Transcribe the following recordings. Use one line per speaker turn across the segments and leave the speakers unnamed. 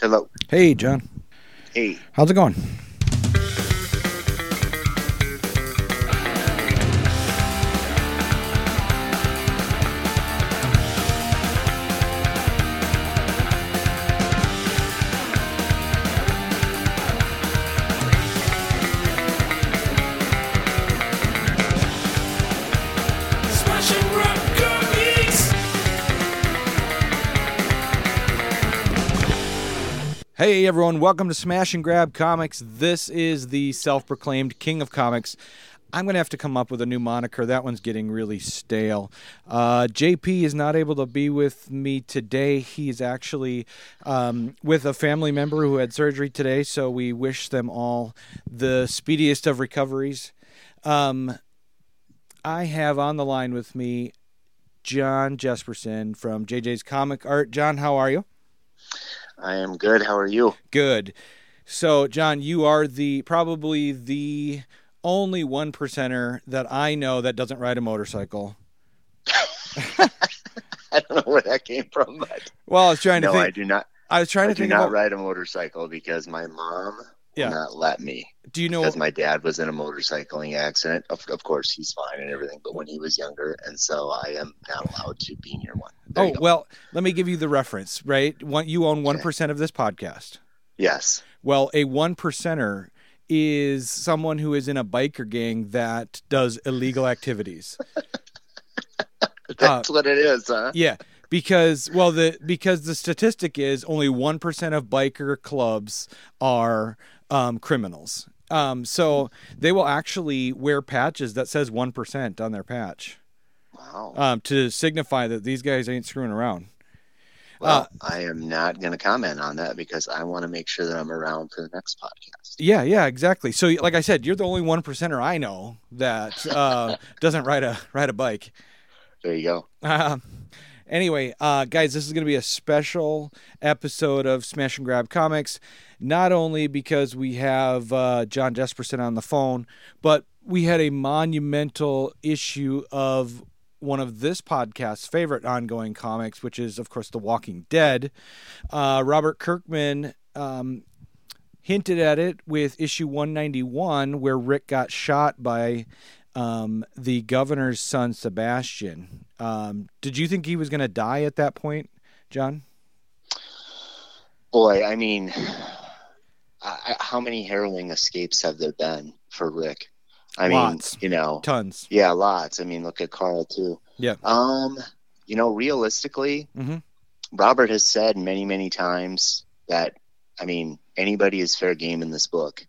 Hello.
Hey, Jon.
Hey.
How's it going? Hey, everyone. Welcome to Smash and Grab Comics. This is the self proclaimed king of comics. I'm going to have to come up with a new moniker. That one's getting really stale. Uh, JP is not able to be with me today. He's actually um, with a family member who had surgery today, so we wish them all the speediest of recoveries. Um, I have on the line with me Jon Jespersen from JJ's Comic Art. John, how are you?
I am good. How are you?
Good. So, Jon, you are the probably the only one percenter that I know that doesn't ride a motorcycle.
I don't know where that came from, but
Well, I was trying to
no,
think.
I do not.
I was trying
I
to
do
think
not
about.
ride a motorcycle because my mom
Yeah.
not let me.
do you know?
Because my dad was in a motorcycling accident. Of, of course, he's fine and everything, but when he was younger, and so I am not allowed to be near one. There
Oh well, let me give you the reference. Right, one you own one of this podcast.
yes.
Well, a one percenter is someone who is in a biker gang that does illegal activities.
Uh, That's what it is, huh?
Yeah, because well the because the statistic is only one percent of biker clubs are um, criminals. Um, so they will actually wear patches that says one percent on their patch
Wow.
um, to signify that these guys ain't screwing around.
well,
uh,
I am not going to comment on that because I want to make sure that I'm around for the next podcast.
Yeah, yeah, exactly. So like I said, you're the only one percenter I know that uh, doesn't ride a ride a bike.
There you go.
Uh, anyway, uh, guys, this is going to be a special episode of Smash and Grab Comics. Not only because we have uh, Jon Jespersen on the phone, but we had a monumental issue of one of this podcast's favorite ongoing comics, which is, of course, The Walking Dead. Uh, Robert Kirkman um, hinted at it with issue 191, where Rick got shot by um, the governor's son, Sebastian. Um, did you think he was going to die at that point, Jon?
Boy, I mean, I, how many harrowing escapes have there been for Rick? I
Lots.
mean, you know,
Tons.
yeah, lots. I mean, look at Carl too.
Yeah.
Um, you know, realistically,
Mhm.
Robert has said many, many times that I mean, anybody is fair game in this book,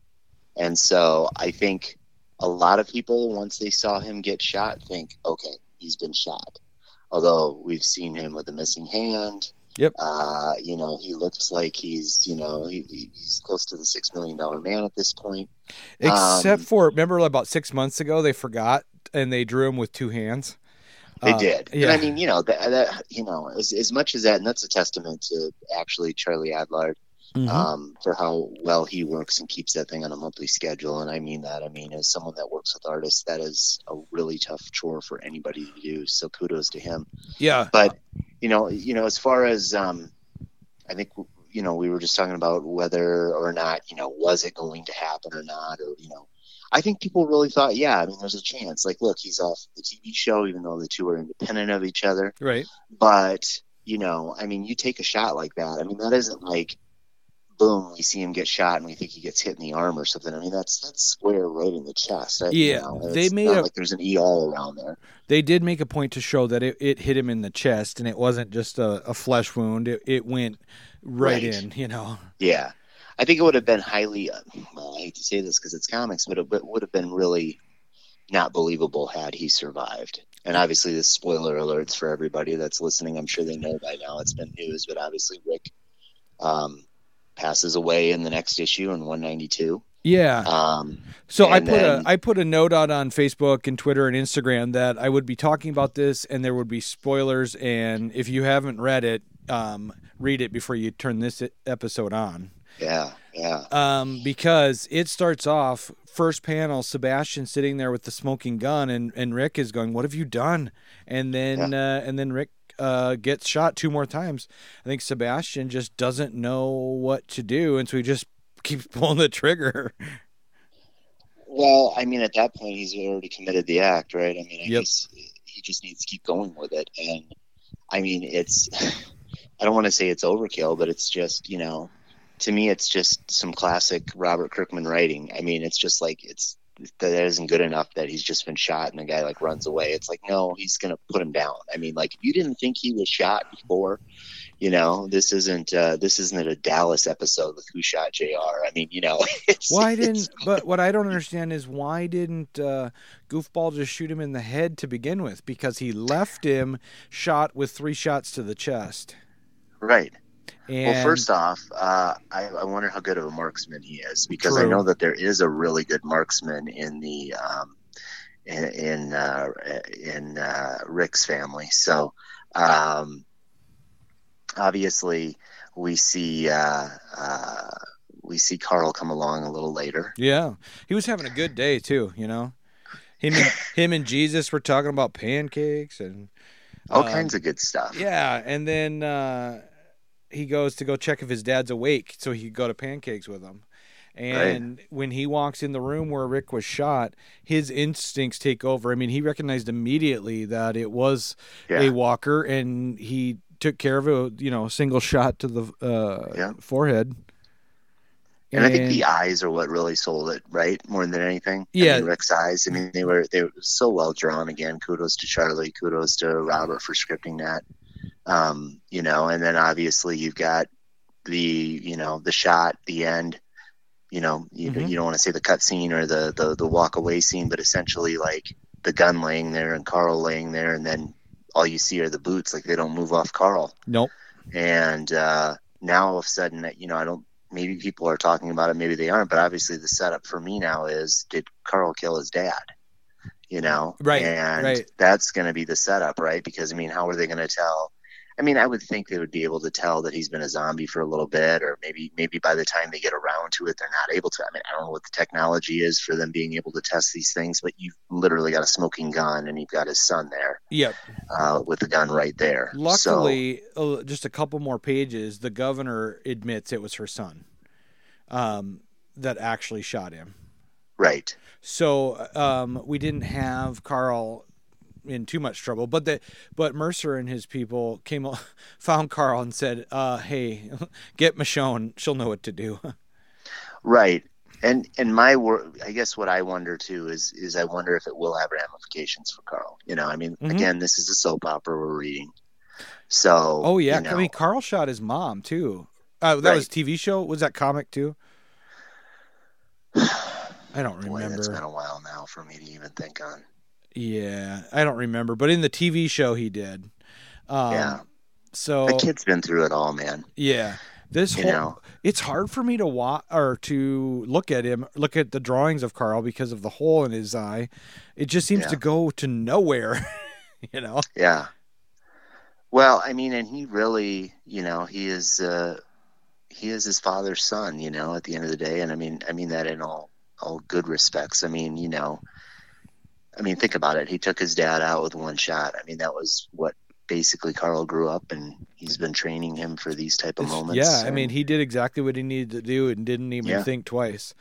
and so I think a lot of people, once they saw him get shot, think, okay, he's been shot. Although we've seen him with a missing hand.
Yep.
Uh, you know, he looks like he's, you know, he, he's close to the six million dollar man at this point.
Except
Um,
for, remember about six months ago, they forgot and they drew him with two hands?
They
Uh,
did.
Yeah.
And I mean, you know, that, that you know, as, as much as that, and that's a testament to actually Charlie Adlard
Mhm.
um, for how well he works and keeps that thing on a monthly schedule. And I mean that. I mean, as someone that works with artists, that is a really tough chore for anybody to do. So kudos to him.
yeah.
But you know, you know, as far as um, I think you know, we were just talking about whether or not you know was it going to happen or not, or you know. I think people really thought, yeah, I mean, there's a chance. Like, look, he's off the TV show, even though the two are independent of each other
Right.
but you know i mean you take a shot like that i mean that isn't like boom we see him get shot and we think he gets hit in the arm or something. I mean that's that's square right in the chest. I, you
Yeah,
know,
they made
not
a-
like there's an e all around there.
They did make a point to show that it, it hit him in the chest and it wasn't just a, a flesh wound. It, it went right,
Right.
in, you know.
yeah. I think it would have been highly uh, well, i hate to say this because it's comics but it would have been really not believable had he survived. And obviously this spoiler alerts for everybody that's listening. I'm sure they know by now. It's been news but obviously rick um, passes away in the next issue in 192
Yeah.
Um,
So I put
then-
a I put a note out on Facebook and Twitter and Instagram that I would be talking about this and there would be spoilers and if you haven't read it, um, read it before you turn this episode on.
yeah, yeah,
Um, because it starts off first panel, Sebastian sitting there with the smoking gun and, and Rick is going, "What have you done?" And then uh, and then Rick uh, gets shot two more times. I think Sebastian just doesn't know what to do, and so he just keeps pulling the trigger.
Well, I mean, at that point, he's already committed the act, right? I mean, I
Yep.
guess he just needs to keep going with it. And I mean, it's, I don't want to say it's overkill, but it's just, you know, to me, it's just some classic Robert Kirkman writing. I mean, it's just like, it's, that isn't good enough that he's just been shot and the guy like runs away. It's like, no, he's going to put him down. I mean, like, if you didn't think he was shot before, you know, this isn't, uh, this isn't a Dallas episode with Who Shot JR. I mean, you know, it's,
Why didn't? But what I don't understand is why didn't uh, Goofball just shoot him in the head to begin with? Because he left him shot with three shots to the chest.
right.
And
Well, first off, uh, I, I wonder how good of a marksman he is because I know that there is a really good marksman in the um, in in, uh, in uh, Rick's family. So um, obviously, we see uh, uh, we see Carl come along a little later.
yeah, he was having a good day too. You know, him and him and Jesus were talking about pancakes and
All
um,
kinds of good stuff.
Yeah, and then uh, he goes to go check if his dad's awake, so he could go to pancakes with him. And when he walks in the room where Rick was shot, his instincts take over. I mean, he recognized immediately that it was
Yeah.
a walker, and he took care of it. You know, a single shot to the uh,
Yeah.
forehead.
And I think the eyes are what really sold it, right? More than anything. I
Yeah.
mean, Rick's eyes. I mean, they were they were so well drawn. Again, kudos to Charlie, kudos to Robert for scripting that. Um, you know, and then obviously you've got the you know the shot, the end. You know, you,
Mhm.
you don't want to say the cut scene or the, the the walk away scene, but essentially like the gun laying there and Carl laying there, and then all you see are the boots. Like they don't move off Carl
nope.
and uh, now all of a sudden that you know i don't maybe people are talking about it maybe they aren't but obviously the setup for me now is did carl kill his dad you know
Right,
and
right.
that's going to be the setup right because i mean how are they going to tell i mean i would think they would be able to tell that he's been a zombie for a little bit or maybe maybe by the time they get around to it they're not able to i mean i don't know what the technology is for them being able to test these things but you've literally got a smoking gun and you've got his son there
Yep.
uh, with the gun right there
Luckily, uh, just a couple more pages, the governor admits it was her son um, that actually shot him.
right
So um, we didn't have Carl in too much trouble, but the but Mercer and his people came found Carl and said, uh, "Hey, get Michonne. She'll know what to do."
Right. And and my wor I guess what I wonder too is is I wonder if it will have ramifications for Carl. You know, I mean,
Mhm.
again, this is a soap opera we're reading, so
oh yeah,
you know,
I mean Carl shot his mom too. Uh, that
Right.
was TV show. Was that comic too? I don't
boy, that's been a while now for me to even think on.
Yeah, I don't remember. But in the TV show, he did. Um,
Yeah.
So
The kid's been through it all, man.
Yeah. This
You
whole
know.
it's hard for me to watch or to look at him, look at the drawings of Carl because of the hole in his eye. It just seems
Yeah.
to go to nowhere, you know.
Yeah. Well, I mean, and he really, you know, he is uh he is his father's son, you know, at the end of the day, and I mean, I mean that in all all good respects. I mean, you know, I mean, think about it. He took his dad out with one shot. I mean, that was what basically Carl grew up, and he's been training him for these type of moments.
yeah, I mean, he did exactly what he needed to do and didn't even
Yeah.
think twice.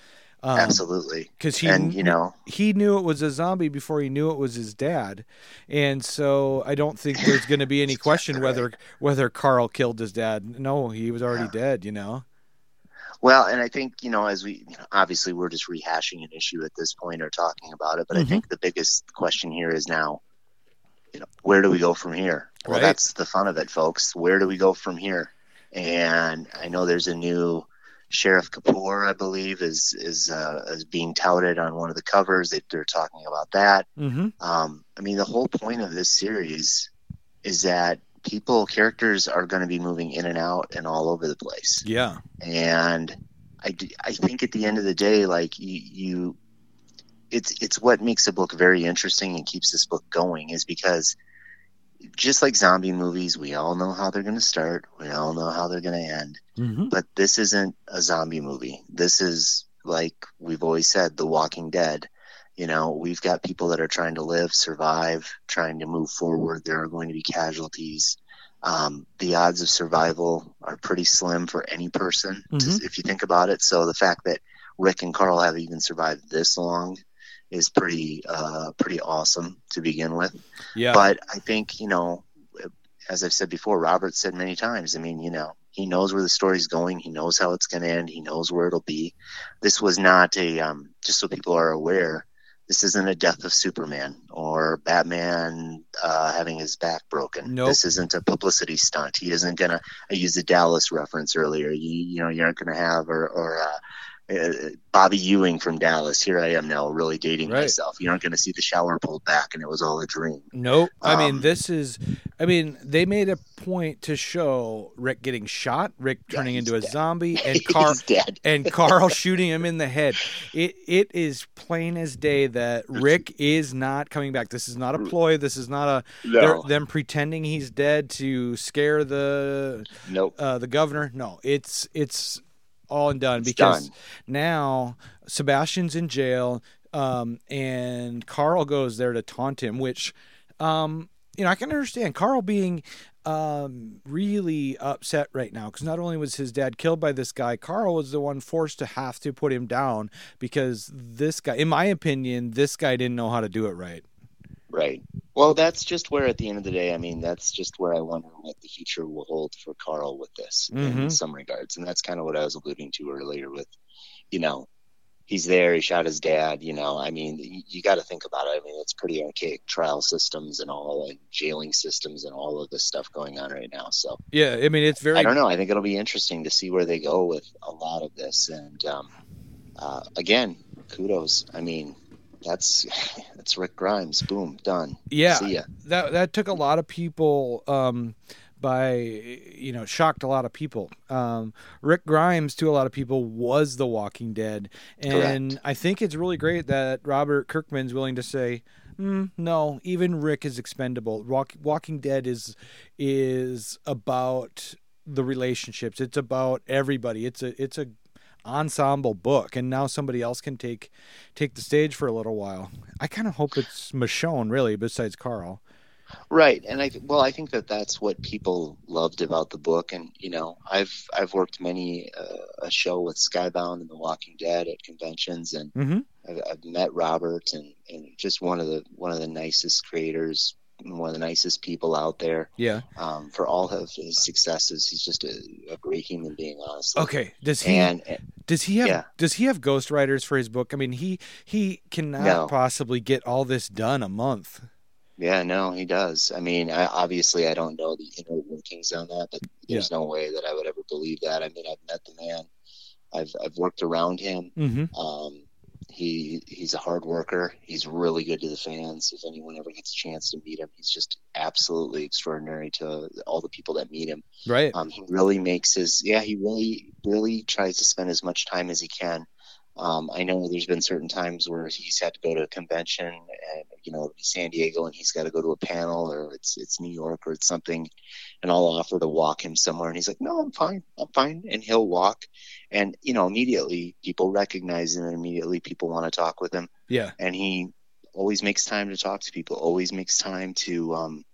Um,
absolutely.
because he
and you know,
he knew it was a zombie before he knew it was his dad, and so I don't think there's going to be any question whether whether Carl killed his dad. No, he was already
Yeah.
dead. You know.
Well, and I think you know, as we you know, obviously we're just rehashing an issue at this point or talking about it, but
Mhm.
I think the biggest question here is now, you know, where do we go from here? Well,
Right.
that's the fun of it, folks. Where do we go from here? And I know there's a new Sheriff Kapoor, I believe, is is uh, is being touted on one of the covers. They, they're talking about that.
Mm-hmm.
Um, I mean, the whole point of this series is that people, characters, are going to be moving in and out and all over the place.
Yeah.
and I I think at the end of the day like you, you it's it's what makes a book very interesting and keeps this book going is because just like zombie movies we all know how they're going to start. We all know how they're going to end.
Mm-hmm.
but this isn't a zombie movie. This is like we've always said the walking dead you know we've got people that are trying to live survive trying to move forward there are going to be casualties Um, the odds of survival are pretty slim for any person,
Mhm.
just if you think about it. So the fact that Rick and Carl have even survived this long is pretty uh, pretty awesome to begin with.
Yeah.
But I think, you know, as I've said before, Robert said many times, I mean, you know, he knows where the story's going. He knows how it's going to end. He knows where it'll be. This was not a, um, just so people are aware, this isn't a death of Superman or Batman uh, having his back broken.
Nope.
This isn't a publicity stunt. He isn't going to, I used the Dallas reference earlier. You, you know, you aren't going to have, or, or, uh, uh, Bobby Ewing from Dallas. Here I am now, really dating
Right.
myself. You aren't going to see the shower pulled back, and it was all a dream.
Nope. I mean,
Um,
this is. I mean, they made a point to show Rick getting shot, Rick turning
he's
into a
dead.
zombie, and Car
He's dead.
and Carl shooting him in the head. It it is plain as day that Rick is not coming back. This is not a ploy. This is not a
No,
them pretending he's dead to scare the
nope.
uh, the governor. No, it's it's all and done
It's
because
done.
now Sebastian's in jail, um, and Carl goes there to taunt him. Which, um, you know, I can understand Carl being um, really upset right now because not only was his dad killed by this guy, Carl was the one forced to have to put him down because this guy, in my opinion, this guy didn't know how to do it right.
Right. Well, that's just where, at the end of the day, I mean, that's just where I wonder what the future will hold for Carl with this in
Mhm.
some regards. And that's kind of what I was alluding to earlier with, you know, he's there, he shot his dad, you know, I mean, you, you got to think about it. I mean, it's pretty archaic trial systems and all, and jailing systems and all of this stuff going on right now. So
Yeah, I mean, it's very
I don't know. I think it'll be interesting to see where they go with a lot of this. And um, uh, again, kudos. I mean, that's that's Rick Grimes. Boom, done.
yeah.
See ya.
that that took a lot of people um by you know shocked a lot of people um rick grimes to a lot of people was the walking dead and i think it's really great that robert kirkman's willing to say mm, no even rick is expendable Walk, walking dead is is about the relationships it's about everybody it's a it's a ensemble book and now somebody else can take take the stage for a little while i kind of hope it's michonne really besides carl
Right, and I well, I think that that's what people loved about the book. And you know, I've I've worked many uh, a show with Skybound and The Walking Dead at conventions, and
mm-hmm.
I've, I've met Robert, and and just one of the one of the nicest creators, one of the nicest people out there.
yeah
Um, for all of his successes, he's just a, a great human being, honestly.
okay does he
And
does he have
yeah.
does he have ghostwriters for his book i mean he he cannot
No.
possibly get all this done a month
Yeah, no, he does. I mean, I, obviously, I don't know the inner workings on that, but there's no way that I would ever believe that. I mean, I've met the man, I've I've worked around him.
mm-hmm.
Um, he he's a hard worker. He's really good to the fans. If anyone ever gets a chance to meet him, he's just absolutely extraordinary to all the people that meet him.
right
Um, he really makes his yeah. He really really tries to spend as much time as he can. Um, I know there's been certain times where he's had to go to a convention and you know San Diego and he's got to go to a panel or it's it's New York or it's something, and I'll offer to walk him somewhere and he's like, no, I'm fine, I'm fine, and he'll walk, and you know immediately people recognize him and immediately people want to talk with him
yeah
and he always makes time to talk to people, always makes time to um,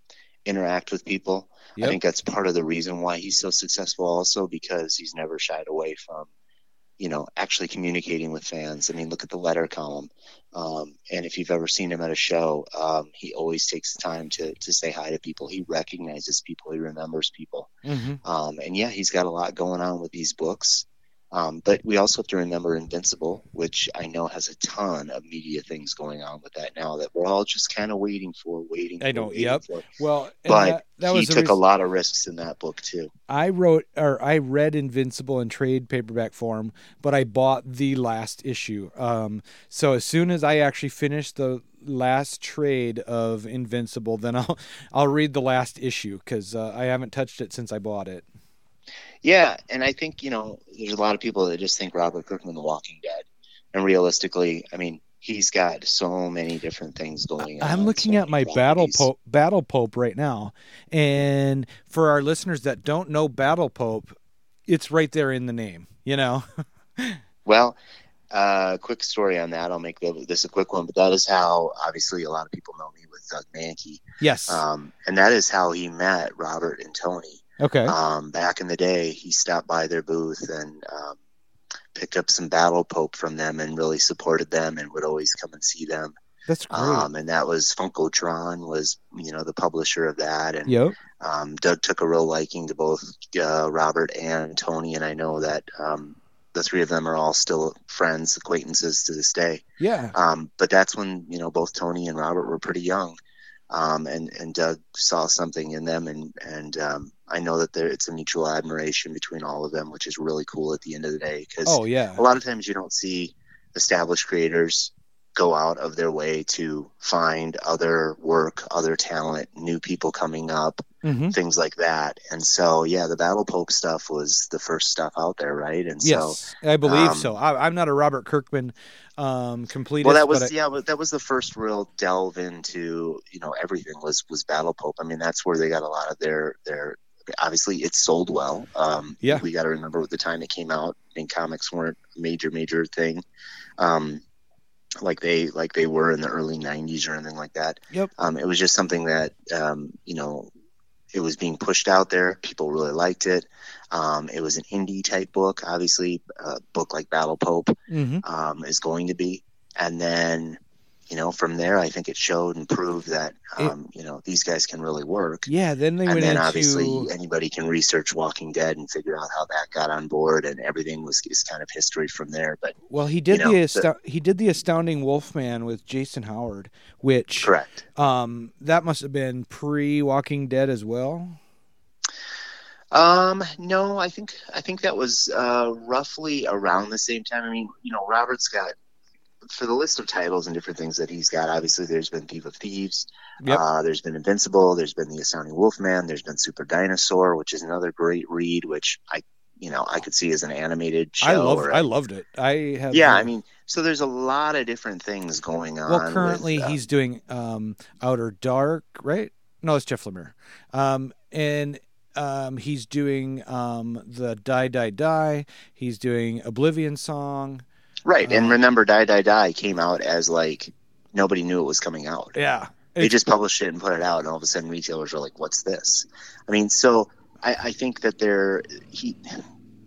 interact with people.
Yep.
I think that's part of the reason why he's so successful, also because he's never shied away from, you know, actually communicating with fans. I mean, look at the letter column, um, and if you've ever seen him at a show, um, he always takes the time to to say hi to people. He recognizes people, he remembers people,
mm-hmm.
um, and yeah, he's got a lot going on with these books. Um, but we also have to remember Invincible, which I know has a ton of media things going on with that now that we're all just kind of waiting for, waiting.
I
for,
know,
waiting
yep.
for.
well
But
that, that
he took a lot of risks in that book too.
I wrote or I read Invincible in trade paperback form, but I bought the last issue. Um, so as soon as I actually finish the last trade of Invincible, then I'll I'll read the last issue because uh, I haven't touched it since I bought it.
Yeah, and I think you know there's a lot of people that just think Robert Kirkman, The Walking Dead, and realistically, I mean, he's got so many different things going on.
I'm looking
so
at my battle pope, battle pope right now, and for our listeners that don't know battle pope, it's right there in the name. You know,
Well, Uh, quick story on that. I'll make this a quick one, but that is how obviously a lot of people know me with Doug Mahnke,
Yes.
um, and that is how he met Robert and Tony.
Okay.
Um, back in the day, he stopped by their booth and um, picked up some Battle Pope from them and really supported them and would always come and see them.
That's great.
Um, and that was Funkotron was you know the publisher of that, and
yep.
um, Doug took a real liking to both uh, Robert and Tony, and I know that um, the three of them are all still friends, acquaintances to this day.
Yeah.
Um, but that's when you know both Tony and Robert were pretty young, um, and and Doug saw something in them, and and um, I know that there it's a mutual admiration between all of them, which is really cool at the end of the day because
Oh yeah.
a lot of times you don't see established creators go out of their way to find other work, other talent, new people coming up,
hmm
things like that. And so, yeah, the Battle Pope stuff was the first stuff out there, right? And so,
I believe
um,
so. I, I'm not a Robert Kirkman um, completist.
well, that was
I-
yeah, but that was the first real delve into you know everything was was Battle Pope. I mean, that's where they got a lot of their their. Obviously, it sold well. Um,
Yeah.
we got to remember at the time it came out, and comics weren't a major major thing. Um, like they like they were in the early 90s or anything like that
Yep.
um, it was just something that um, you know it was being pushed out there. People really liked it. Um, it was an indie type book. Obviously a book like battle pope
Mhm.
um, is going to be. And then you know from there i think it showed and proved that um, you know these guys can really work
Yeah. Then they
and
went
then
into
obviously anybody can research walking dead and figure out how that got on board and everything was is kind of history from there but
well, he did
you know,
the,
the-
astou- he did the astounding Wolfman with Jason Howard, which
correct
um that must have been pre Walking Dead as well.
Um, no, I think I think that was uh, roughly around the same time. I mean, you know, Robert's got for the list of titles and different things that he's got. Obviously, there's been Thief of Thieves.
Yep.
Uh, there's been Invincible. There's been The Astounding Wolfman. There's been Super Dinosaur, which is another great read, which I, you know, I could see as an animated show.
I
a-
I loved it. I have
yeah, I mean, so there's a lot of different things going on.
well currently
with, uh,
he's doing um Outer Dark, right? No, it's Jeff Lemire. Um and um he's doing um the Die Die Die. He's doing Oblivion Song.
Right. And remember, Die Die Die came out as like nobody knew it was coming out.
Yeah.
they just published it and put it out, and all of a sudden retailers are like, "What's this?" I mean, so I, I think that they're he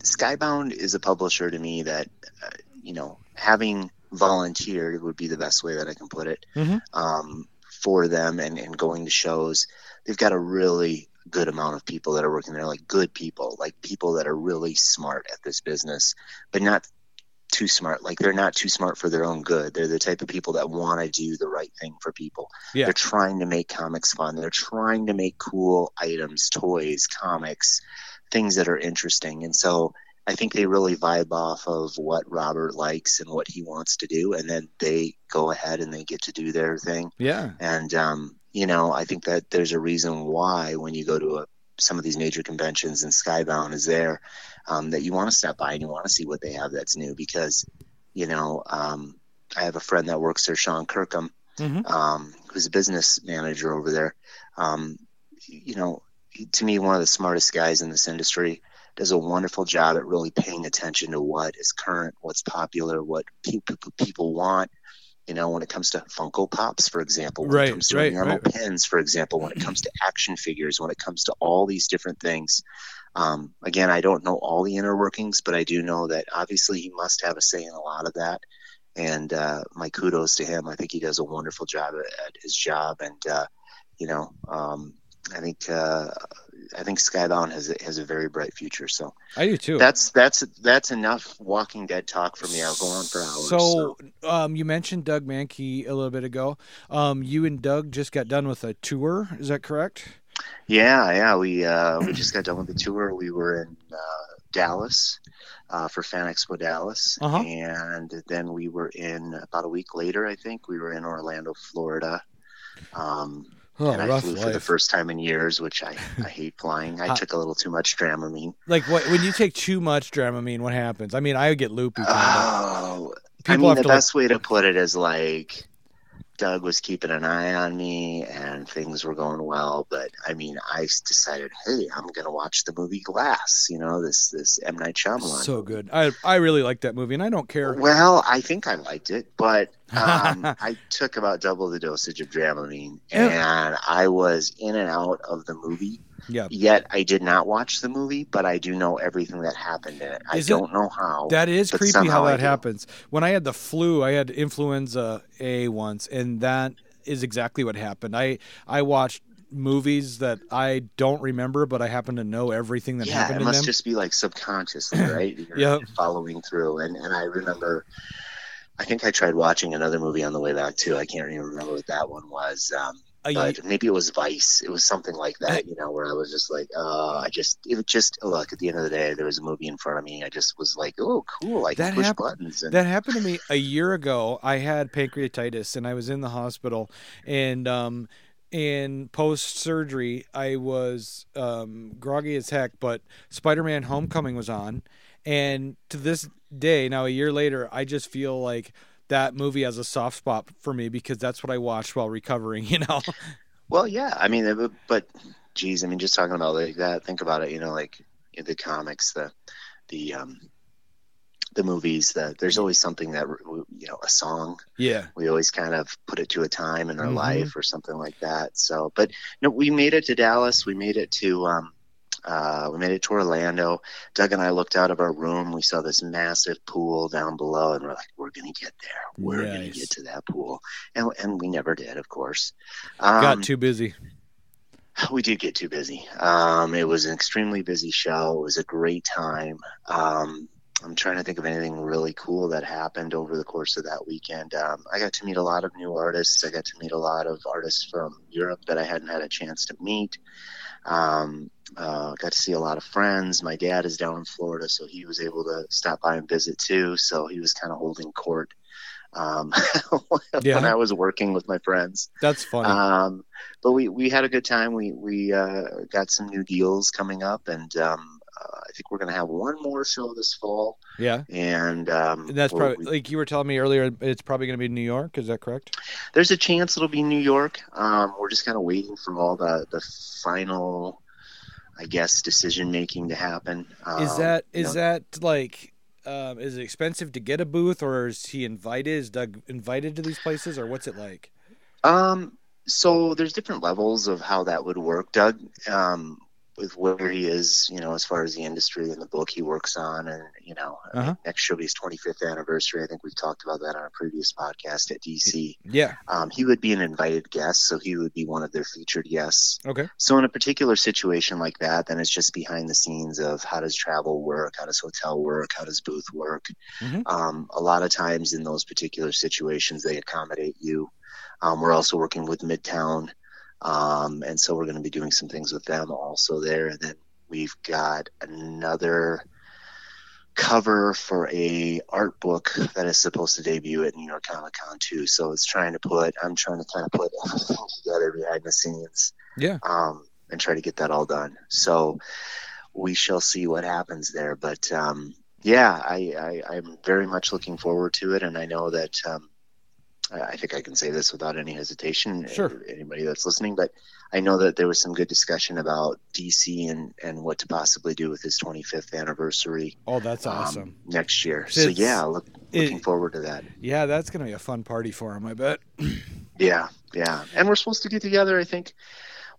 Skybound is a publisher to me that uh, you know having volunteered would be the best way that I can put it
Mhm.
um, for them, and, and going to shows. They've got a really good amount of people that are working there, like good people, like people that are really smart at this business, but not too smart. Like they're not too smart for their own good. They're the type of people that want to do the right thing for people.
Yeah.
They're trying to make comics fun. They're trying to make cool items, toys, comics, things that are interesting. And so I think they really vibe off of what Robert likes and what he wants to do. And then they go ahead and they get to do their thing.
yeah.
And, um, you know, I think that there's a reason why when you go to a, some of these major conventions and Skybound is there, um, that you want to stop by and you want to see what they have that's new because, you know, um, I have a friend that works there, Sean Kirkham,
Mhm.
um, who's a business manager over there. Um, you know, to me, one of the smartest guys in this industry does a wonderful job at really paying attention to what is current, what's popular, what people people want. You know, when it comes to Funko Pops, for example, when
Right,
it comes to
right,
enamel
right.
pins, for example, when it comes to action figures, when it comes to all these different things. Um, again, I don't know all the inner workings, but I do know that obviously he must have a say in a lot of that. And uh, my kudos to him. I think he does a wonderful job at, at his job, and uh, you know, um, I think uh, I think Skybound has a, has a very bright future. So
I do too.
that's that's that's enough Walking Dead talk for me. I'll go on for hours.
So, um, you mentioned Doug Mahnke a little bit ago. Um, you and Doug just got done with a tour. Is that correct?
Yeah, yeah. We uh, we just got done with the tour. We were in uh, Dallas uh, for Fan Expo Dallas,
Uh-huh.
and then we were in about a week later. I think we were in Orlando, Florida. Um,
Oh,
and I flew for the first time in years, which I, I hate flying. I took a little too much Dramamine.
Like what, when you take too much Dramamine, what happens? I mean, I get loopy.
Oh, I
People
mean, the
to like,
best way to put it is like Doug was keeping an eye on me and things were going well. But I mean, I decided, hey, I'm going to watch the movie Glass. You know, this this M Night Shyamalan.
So good. I I really like that movie, and I don't care.
Well, I think I liked it, but um, I took about double the dosage of Dramamine,
Yeah.
and I was in and out of the movie.
Yeah.
Yet I did not watch the movie, but I do know everything that happened in it. I
it-
don't know how.
That is creepy how that happens. When I had the flu, I had influenza A once, and that is exactly what happened. I I watched movies that I don't remember, but I happen to know everything that
yeah,
happened
it
in
must
them.
just be like subconsciously, right? You're following through. And and I remember, I think I tried watching another movie on the way back too. I can't even remember what that one was. Um, But maybe it was Vice. It was something like that, you know, where I was just like, uh, I just, it was just, look, at the end of the day, there was a movie in front of me. I just was like, oh, cool. I can
That
push
hap-
buttons. And
That happened to me a year ago. I had pancreatitis and I was in the hospital and um in post surgery I was um groggy as heck, but Spider-Man Homecoming was on and to this day, now a year later, I just feel like that movie has a soft spot for me because that's what I watched while recovering, you know.
Well, yeah. I mean, but geez, I mean, just talking about like that. Think about it. You know, like the comics, the the um, the movies. That there's always something that you know, a song.
Yeah.
We always kind of put it to a time in our
Mhm.
life or something like that. So, but no, we made it to Dallas. We made it to. Um, uh, we made it to Orlando. Doug and I looked out of our room. We saw this massive pool down below, and we're like, "We're gonna get there. We're gonna get to that pool." And and we never did, of course. Um,
Got too busy.
we did get too busy. Um, it was an extremely busy show. It was a great time. Um, I'm trying to think of anything really cool that happened over the course of that weekend. Um, I got to meet a lot of new artists. I got to meet a lot of artists from Europe that I hadn't had a chance to meet. Um, uh, got to see a lot of friends. My dad is down in Florida, so he was able to stop by and visit too. So he was kind of holding court um,
Yeah.
when I was working with my friends.
That's funny.
Um, but we, we had a good time. We we uh, got some new deals coming up, and um, uh, I think we're going to have one more show this fall.
yeah.
And um,
And that's probably like you were telling me earlier it's probably going to be New York, is that correct?
there's a chance it'll be New York. Um, we're just kind of waiting for all the the final, I guess, decision making to happen.
Is
Um,
that
you know,
that like um, is it expensive to get a booth, or is he invited? Is Doug invited to these places, or what's it like?
Um, so there's different levels of how that would work. Doug, um, with where he is, you know, as far as the industry and the book he works on, and you know, I mean,
Uh-huh.
next show will be his 25th anniversary. I think we've talked about that on a previous podcast at DC.
Yeah.
Um, he would be an invited guest, so he would be one of their featured guests.
Okay.
So in a particular situation like that, then it's just behind the scenes of how does travel work, how does hotel work, how does booth work.
Mhm.
Um, a lot of times in those particular situations, they accommodate you. Um, we're also working with Midtown, um, and so we're going to be doing some things with them also there. And then we've got another cover for a art book that is supposed to debut at New York Comic Con too. So it's trying to put, I'm trying to kind of put everything together behind the scenes
Yeah.
um, and try to get that all done. So we shall see what happens there. But um, yeah, I, I, I'm very much looking forward to it, and I know that um, I think I can say this without any hesitation.
Sure.
Anybody that's listening, but I know that there was some good discussion about DC and and what to possibly do with his 25th anniversary
Oh, that's
um,
awesome.
next year. So yeah, look, looking
it-
forward to that.
Yeah, that's going to be a fun party for him. I bet.
Yeah, yeah. And we're supposed to get together, I think,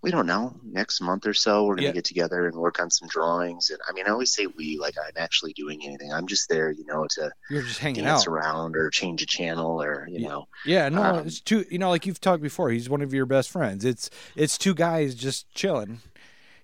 we don't know, next month or so. We're going to
Yeah.
get together and work on some drawings. And I mean, I always say we, like I'm actually doing anything. I'm just there, you know, to
You're just hanging
dance
out.
around or change a channel or, you
Yeah.
know.
Yeah, no,
Um,
it's two. You know, like you've talked before, he's one of your best friends. It's it's two guys just chilling.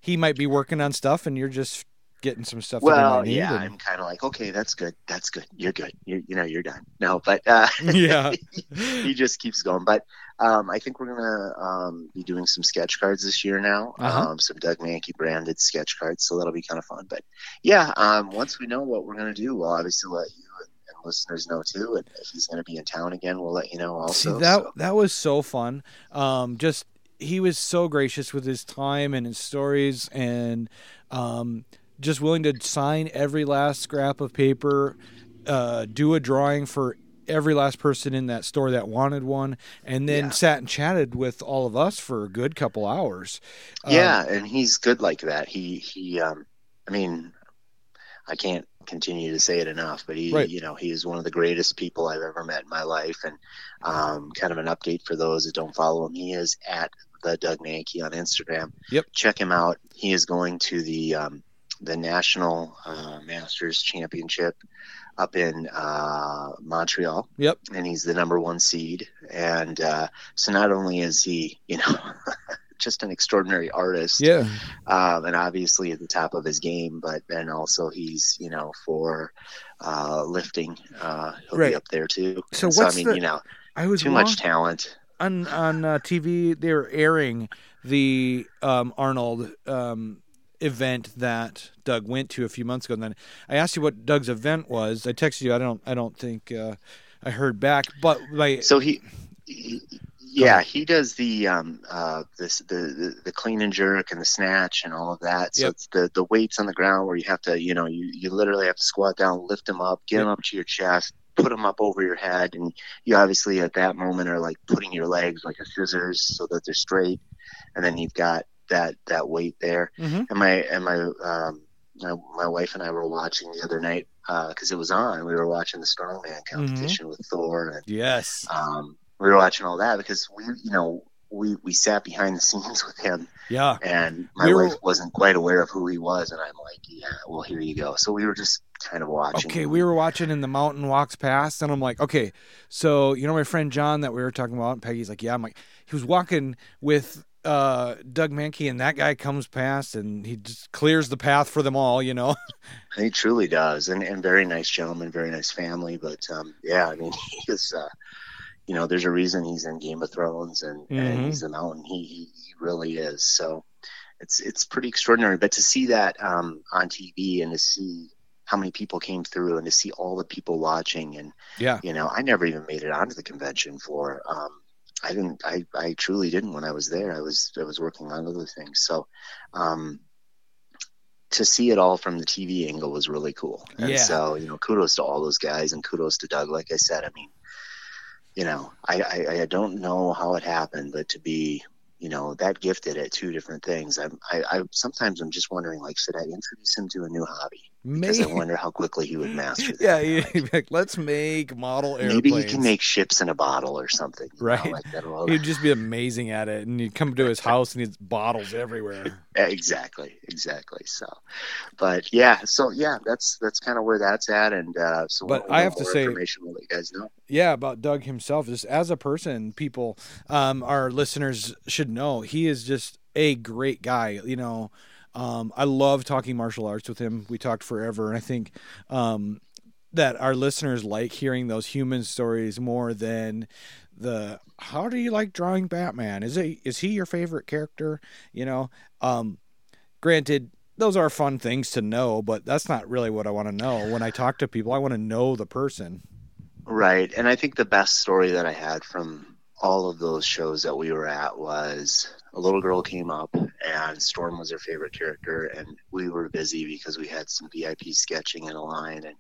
He might be working on stuff, and you're just getting some stuff.
Well, yeah,
and-
I'm kind of like, okay, that's good. That's good. You're good. You, you know, you're done. No, but uh,
yeah,
he just keeps going. But um, I think we're gonna um, be doing some sketch cards this year now.
Uh-huh.
Um, some Doug Mahnke branded sketch cards, so that'll be kind of fun. But yeah, um, once we know what we're gonna do, we'll obviously let you and, and listeners know too. And if he's gonna be in town again, we'll let you know also.
See that
so.
that was so fun. Um, just he was so gracious with his time and his stories, and um, just willing to sign every last scrap of paper, uh, do a drawing for every last person in that store that wanted one, and then
Yeah.
sat and chatted with all of us for a good couple hours. Um,
yeah, and he's good like that. He he um I mean I can't continue to say it enough, but he
Right.
you know, he is one of the greatest people I've ever met in my life and um kind of an update for those that don't follow him. He is at the Doug Mahnke on Instagram.
Yep.
Check him out. He is going to the um the National uh, Masters Championship up in uh, Montreal.
Yep.
And he's the number one seed. And uh, so not only is he, you know, just an extraordinary artist,
Yeah.
um, and obviously at the top of his game, but then also he's, you know, for uh, lifting, uh, he'll
Right.
be up there too.
So what's
I mean,
the-
you know,
I was
too
wrong.
much talent.
on on uh, TV. They were airing the um, Arnold um, event that Doug went to a few months ago. And then I asked you what Doug's event was. I texted you. I don't. I don't think uh, I heard back. But like,
So he, he yeah, he does the um uh this the, the the clean and jerk and the snatch and all of that. So
Yep.
it's the the weights on the ground where you have to you know you you literally have to squat down, lift them up, get them up to your chest, put them up over your head, and you obviously at that moment are like putting your legs like a scissors so that they're straight, and then you've got that that weight there.
Mhm.
And my and my um my, my wife and I were watching the other night because it was on. We were watching the strongman competition with Thor and
yes,
um, we were watching all that because we, you know, we we sat behind the scenes with him,
yeah,
and my
We were-
wife wasn't quite aware of who he was, and I'm like, yeah, well, here you go. So we were just kind of watching.
Okay, we were watching and the mountain walks past, and I'm like, okay, so you know my friend John that we were talking about, and Peggy's like, yeah, I'm like, he was walking with uh, Doug Mahnke, and that guy comes past, and he just clears the path for them all, you know.
He truly does, and and very nice gentleman, very nice family. But um, yeah, I mean, he is. Uh, you know, there's a reason he's in Game of Thrones, and,
Mhm.
and he's the Mountain. He, he he really is. So it's it's pretty extraordinary. But to see that um, on TV and to see how many people came through and to see all the people watching and
Yeah,
you know, I never even made it onto the convention floor. Um, I didn't. I, I truly didn't when I was there. I was I was working on other things. So, um, to see it all from the TV angle was really cool. And
Yeah.
so, you know, kudos to all those guys and kudos to Doug. Like I said, I mean, you know, I, I, I don't know how it happened, but to be, you know, that gifted at two different things, I'm, I, I sometimes I'm just wondering, like, should I introduce him to a new hobby? Because I wonder how quickly he would master that.
Yeah, be like, let's make model airplanes.
Maybe he can make ships in a bottle or something. you know,
Right.
like
He'd just be amazing at it, and you'd come to his house and he's bottles everywhere.
exactly, exactly. So, but yeah, so yeah, that's that's kind of where that's at, and uh, so.
But I have to say-
information. We'll let you guys know.
Yeah, about Doug himself, just as a person, people, um, our listeners should know he is just a great guy. You know, um, I love talking martial arts with him. We talked forever, and I think um, that our listeners like hearing those human stories more than the how do you like drawing Batman? Is it is he your favorite character? You know, um, granted. Those are fun things to know, but that's not really what I want to know. When I talk to people, I want to know the person.
Right, and I think the best story that I had from all of those shows that we were at was a little girl came up and Storm was her favorite character, and we were busy because we had some VIP sketching in a line, and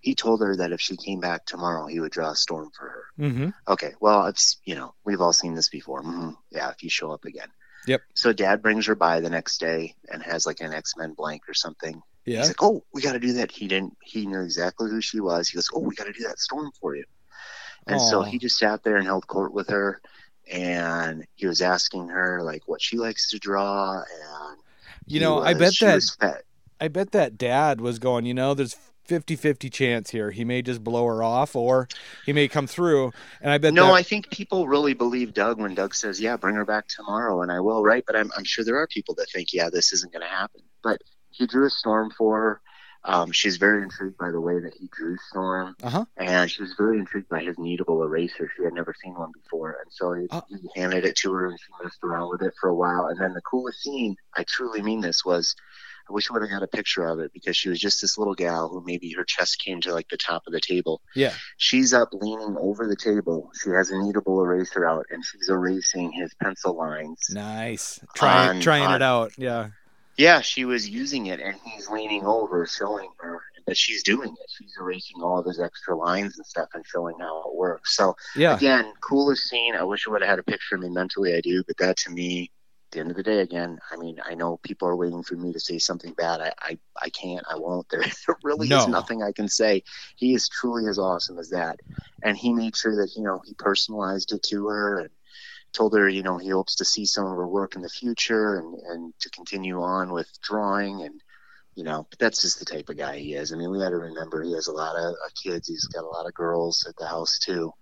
he told her that if she came back tomorrow, he would draw a storm for her.
Mm-hmm.
Okay, well, it's you know we've all seen this before. hmm Yeah, if you show up again.
Yep.
So dad brings her by the next day and has like an X Men blank or something.
Yeah.
He's like, "Oh, we got to do that." He didn't. He knew exactly who she was. He goes, "Oh, we got to do that storm for you." And so he just sat there and held court with her, and he was asking her like what she likes to draw, and
You know, I bet that
was.
I bet that dad was going, you know, there's 50-50 chance here. He may just blow her off or he may come through. And I bet
No,
that,
I think people really believe Doug when Doug says, "Yeah, bring her back tomorrow," and I will, right? But I'm, I'm sure there are people that think, "Yeah, this isn't going to happen." But he drew a storm for her. Um, she's very intrigued by the way that he drew Storm,
Uh-huh.
and she was very intrigued by his kneadable eraser. She had never seen one before, and so he,
Oh.
he handed it to her, and she messed around with it for a while. And then the coolest scene, I truly mean this, was I wish I would have got a picture of it because she was just this little gal who maybe her chest came to like the top of the table.
Yeah.
She's up leaning over the table. She has a kneadable eraser out, and she's erasing his pencil lines.
nice. Trying
On-
trying
on-
it out. Yeah.
Yeah, she was using it, and he's leaning over, showing her, that she's doing it. She's erasing all of his extra lines and stuff and showing how it works. So
Yeah.
again, coolest scene. I wish I would have had a picture of me mentally. I do, but that to me, at the end of the day, again, I mean, I know people are waiting for me to say something bad. I, I, I can't. I won't. There, there really
No.
is nothing I can say. He is truly as awesome as that, and he made sure that you know he personalized it to her and told her you know he hopes to see some of her work in the future and and to continue on with drawing and you know but that's just the type of guy he is. I mean we got to remember he has a lot of uh, kids. He's got a lot of girls at the house too.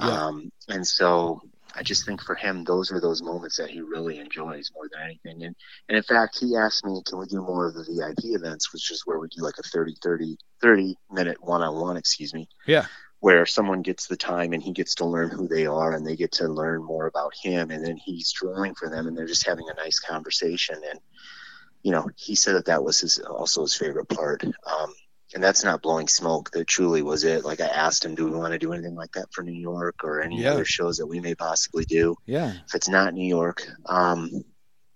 Yeah.
um and so i just think for him those are those moments that he really enjoys more than anything. And and in fact he asked me can we do more of the vip events? which is where we do like a 30 30 30 minute one-on-one excuse me.
Yeah.
Where someone gets the time and he gets to learn who they are and they get to learn more about him and then he's drawing for them and they're just having a nice conversation. And you know he said that that was his also his favorite part. Um, and that's not blowing smoke. That truly was it. Like i asked him do we want to do anything like that for new york or any
Yeah.
other shows that we may possibly do?
Yeah.
if it's not new york um,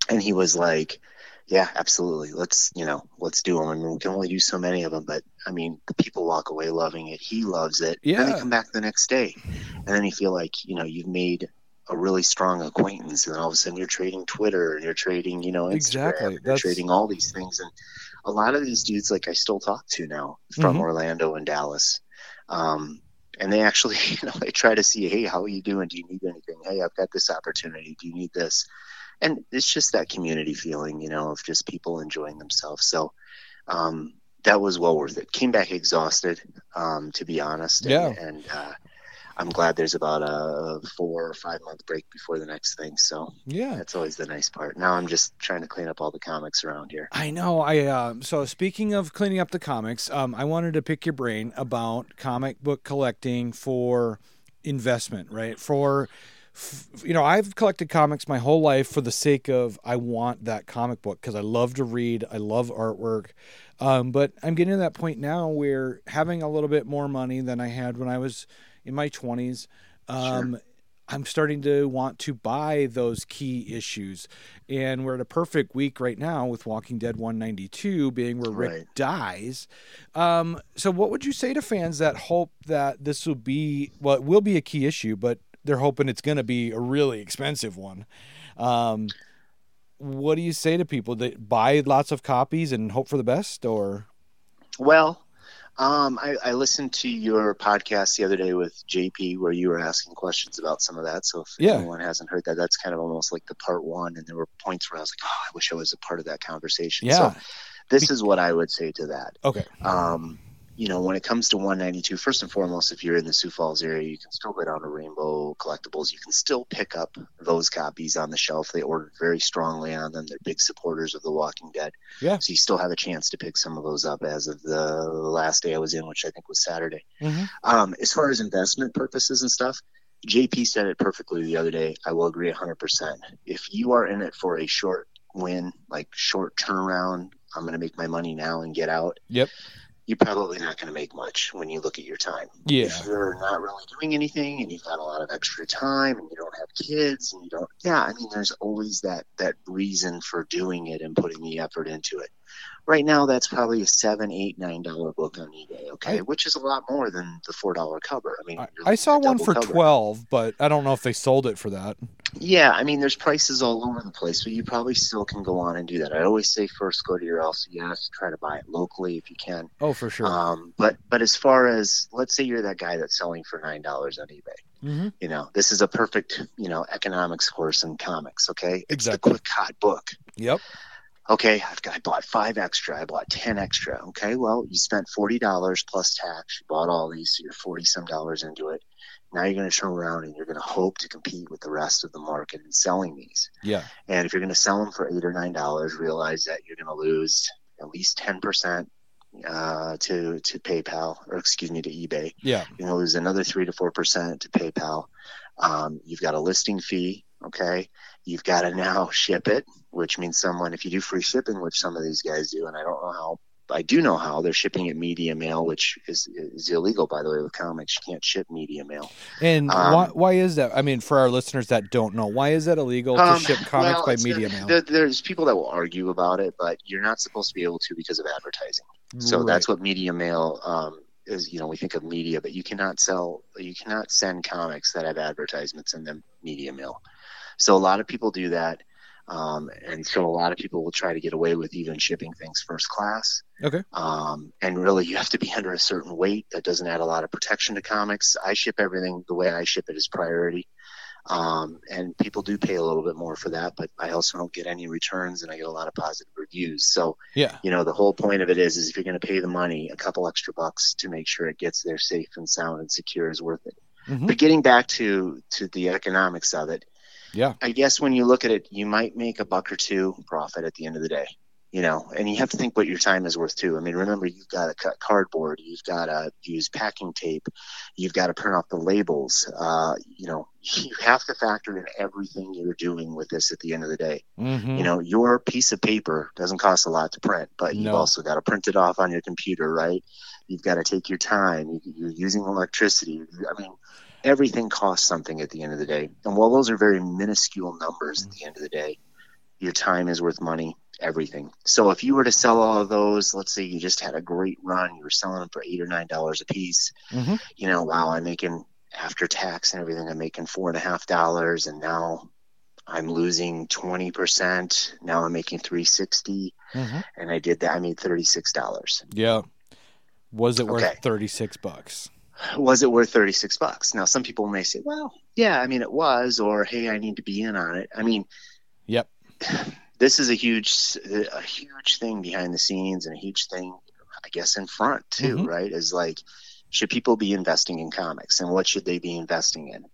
and he was like yeah absolutely. Let's you know let's do them I mean, we can only do so many of them but i mean the people walk away loving it. He loves it. Then
Yeah.
they come back the next day and then you feel like you know you've made a really strong acquaintance and all of a sudden you're trading twitter and you're trading you know instagram
Exactly.
you're trading all these things and a lot of these dudes like i still talk to now from
Mhm.
orlando and dallas. Um, and they actually you know they try to see hey how are you doing? Do you need anything? Hey i've got this opportunity. Do you need this and it's just that community feeling you know of just people enjoying themselves so um, that was well worth it came back exhausted um, to be honest and,
Yeah.
and uh, i'm glad there's about a four or five month break before the next thing so
Yeah.
that's always the nice part now i'm just trying to clean up all the comics around here
I know. I um, so speaking of cleaning up the comics, um, I wanted to pick your brain about comic book collecting for investment, right? For f- you know, I've collected comics my whole life for the sake of I want that comic book because I love to read, I love artwork. Um, but I'm getting to that point now where having a little bit more money than I had when I was in my 20s, um, I'm starting to want to buy those key issues. And we're at a perfect week right now with Walking Dead 192 being where Rick
Right.
dies. Um, so, what would you say to fans that hope that this will be, well, it will be a key issue, but they're hoping it's going to be a really expensive one? Um, what do you say to people that buy lots of copies and hope for the best or
Well, um, I, I listened to your podcast the other day with JP where you were asking questions about some of that. So if
Yeah.
anyone hasn't heard that, that's kind of almost like the part one. And there were points where I was like, oh, I wish I was a part of that conversation.
yeah
So this is what I would say to that.
okay
Um, you know, when it comes to 192, first and foremost, if you're in the Sioux Falls area, you can still go down to Rainbow Collectibles. You can still pick up those copies on the shelf. They ordered very strongly on them. They're big supporters of The Walking Dead.
Yeah.
So you still have a chance to pick some of those up as of the last day I was in, which I think was Saturday.
Mhm.
Um, as far as investment purposes and stuff, JP said it perfectly the other day. I will agree 100%. If you are in it for a short win, like short turnaround, I'm going to make my money now and get out
yep
you're probably not going to make much when you look at your time.
yeah
If you're not really doing anything and you've got a lot of extra time and you don't have kids and you don't, yeah, I mean, there's always that that reason for doing it and putting the effort into it. Right now, that's probably a seven, eight, nine dollar book on eBay, okay,
I-
which is a lot more than the four dollar cover. I mean,
I, I saw one for
cover.
12 but i don't know if they sold it for that
Yeah, I mean, there's prices all over the place, but you probably still can go on and do that. I always say first go to your LCS, try to buy it locally if you can.
oh for sure
Um, but but as far as let's say you're that guy that's selling for nine dollars on eBay,
hmm
you know this is a perfect you know economics course in comics. Okay, it's
Exactly.
the quick hot book.
yep
Okay, I've got, I bought five extra. I bought ten extra. Okay, well you spent forty dollars plus tax. You bought all these, so you're forty some dollars into it. Now you're going to turn around and you're going to hope to compete with the rest of the market in selling these.
yeah
And if you're going to sell them for eight or nine dollars, realize that you're going to lose at least ten percent uh, to to PayPal or excuse me to eBay.
yeah
You're going to lose another three to four percent to PayPal. Um, you've got a listing fee. Okay, you've got to now ship it, which means someone if you do free shipping, which some of these guys do, and I don't know how. I do know how they're shipping it media mail, which is is illegal by the way with comics. You can't ship media mail.
And
Um,
why, why is that? I mean, for our listeners that don't know, why is that illegal to
Um,
ship comics
well,
by media mail?
there- there's people that will argue about it, but you're not supposed to be able to because of advertising. So
Right.
that's what media mail um, is. You know, we think of media, but you cannot sell, you cannot send comics that have advertisements in them media mail. So a lot of people do that. Um, and so a lot of people will try to get away with even shipping things first class.
Okay.
Um, and really, you have to be under a certain weight. That doesn't add a lot of protection to comics. I ship everything the way I ship it is priority. Um, and people do pay a little bit more for that, but I also don't get any returns and I get a lot of positive reviews. So,
Yeah.
you know, the whole point of it is, is if you're going to pay the money, a couple extra bucks to make sure it gets there safe and sound and secure is worth it.
Mhm.
But getting back to, to the economics of it,
Yeah.
I guess when you look at it, you might make a buck or two profit at the end of the day, you know, and you have to think what your time is worth too. I mean, remember you've got to cut cardboard, you've got to use packing tape, you've got to print off the labels. Uh, you know, you have to factor in everything you're doing with this at the end of the day.
Mhm.
You know, your piece of paper doesn't cost a lot to print, but you've also got to print it off on your computer, right? You've got to take your time. You're using electricity. I mean, everything costs something at the end of the day. And while those are very minuscule numbers at the end of the day, your time is worth money, everything. So if you were to sell all of those, let's say you just had a great run, you were selling them for eight or nine dollars a piece,
Mhm.
you know, wow, I'm making after tax and everything, I'm making four and a half dollars, and now I'm losing twenty percent. Now I'm making three sixty,
Mhm.
and I did that. I made thirty six dollars.
Yeah. Was it worth
Okay.
36 bucks?
Was it worth thirty six bucks? Now some people may say, well, yeah, I mean it was, or hey, I need to be in on it. I mean,
Yep.
this is a huge, a huge thing behind the scenes, and a huge thing, I guess, in front too,
Mhm.
right? Is like, should people be investing in comics, and what should they be investing in?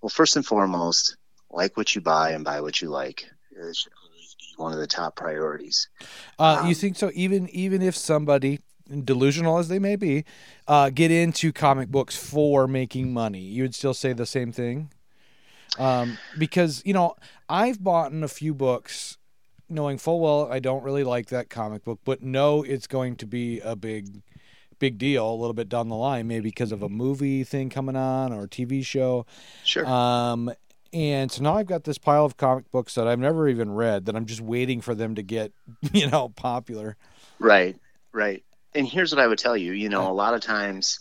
Well, first and foremost, like what you buy and buy what you like. It should always be one of the top priorities.
Uh, you
Um,
think so? Even even if somebody, delusional as they may be, uh, get into comic books for making money, you would still say the same thing. Um, because you know, I've bought in a few books, knowing full well I don't really like that comic book, but know it's going to be a big, big deal a little bit down the line, maybe because of a movie thing coming on or a TV show.
Sure.
Um, and so now I've got this pile of comic books that I've never even read that I'm just waiting for them to get, you know, popular.
Right, right. And here's what I would tell you. You know, a lot of times,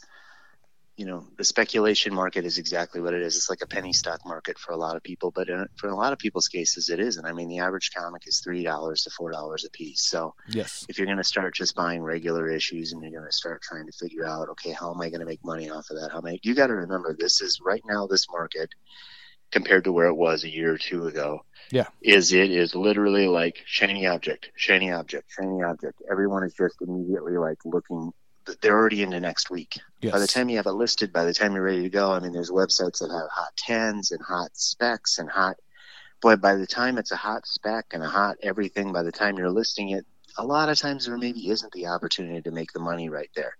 you know, the speculation market is exactly what it is. It's like a penny stock market for a lot of people, but in, for a lot of people's cases, it isn't. I mean, the average comic is three dollars to four dollars a piece. So
Yes.
if you're going to start just buying regular issues and you're going to start trying to figure out, okay, how am I going to make money off of that? How am I? You got to remember, this is right now this market compared to where it was a year or two ago.
Yeah.
Is it is literally like shiny object, shiny object, shiny object. Everyone is just immediately like looking. They're already into next week.
Yes.
By the time you have it listed, by the time you're ready to go, I mean, there's websites that have hot tens and hot specs and hot. Boy, by the time it's a hot spec and a hot everything, by the time you're listing it, a lot of times there maybe isn't the opportunity to make the money right there.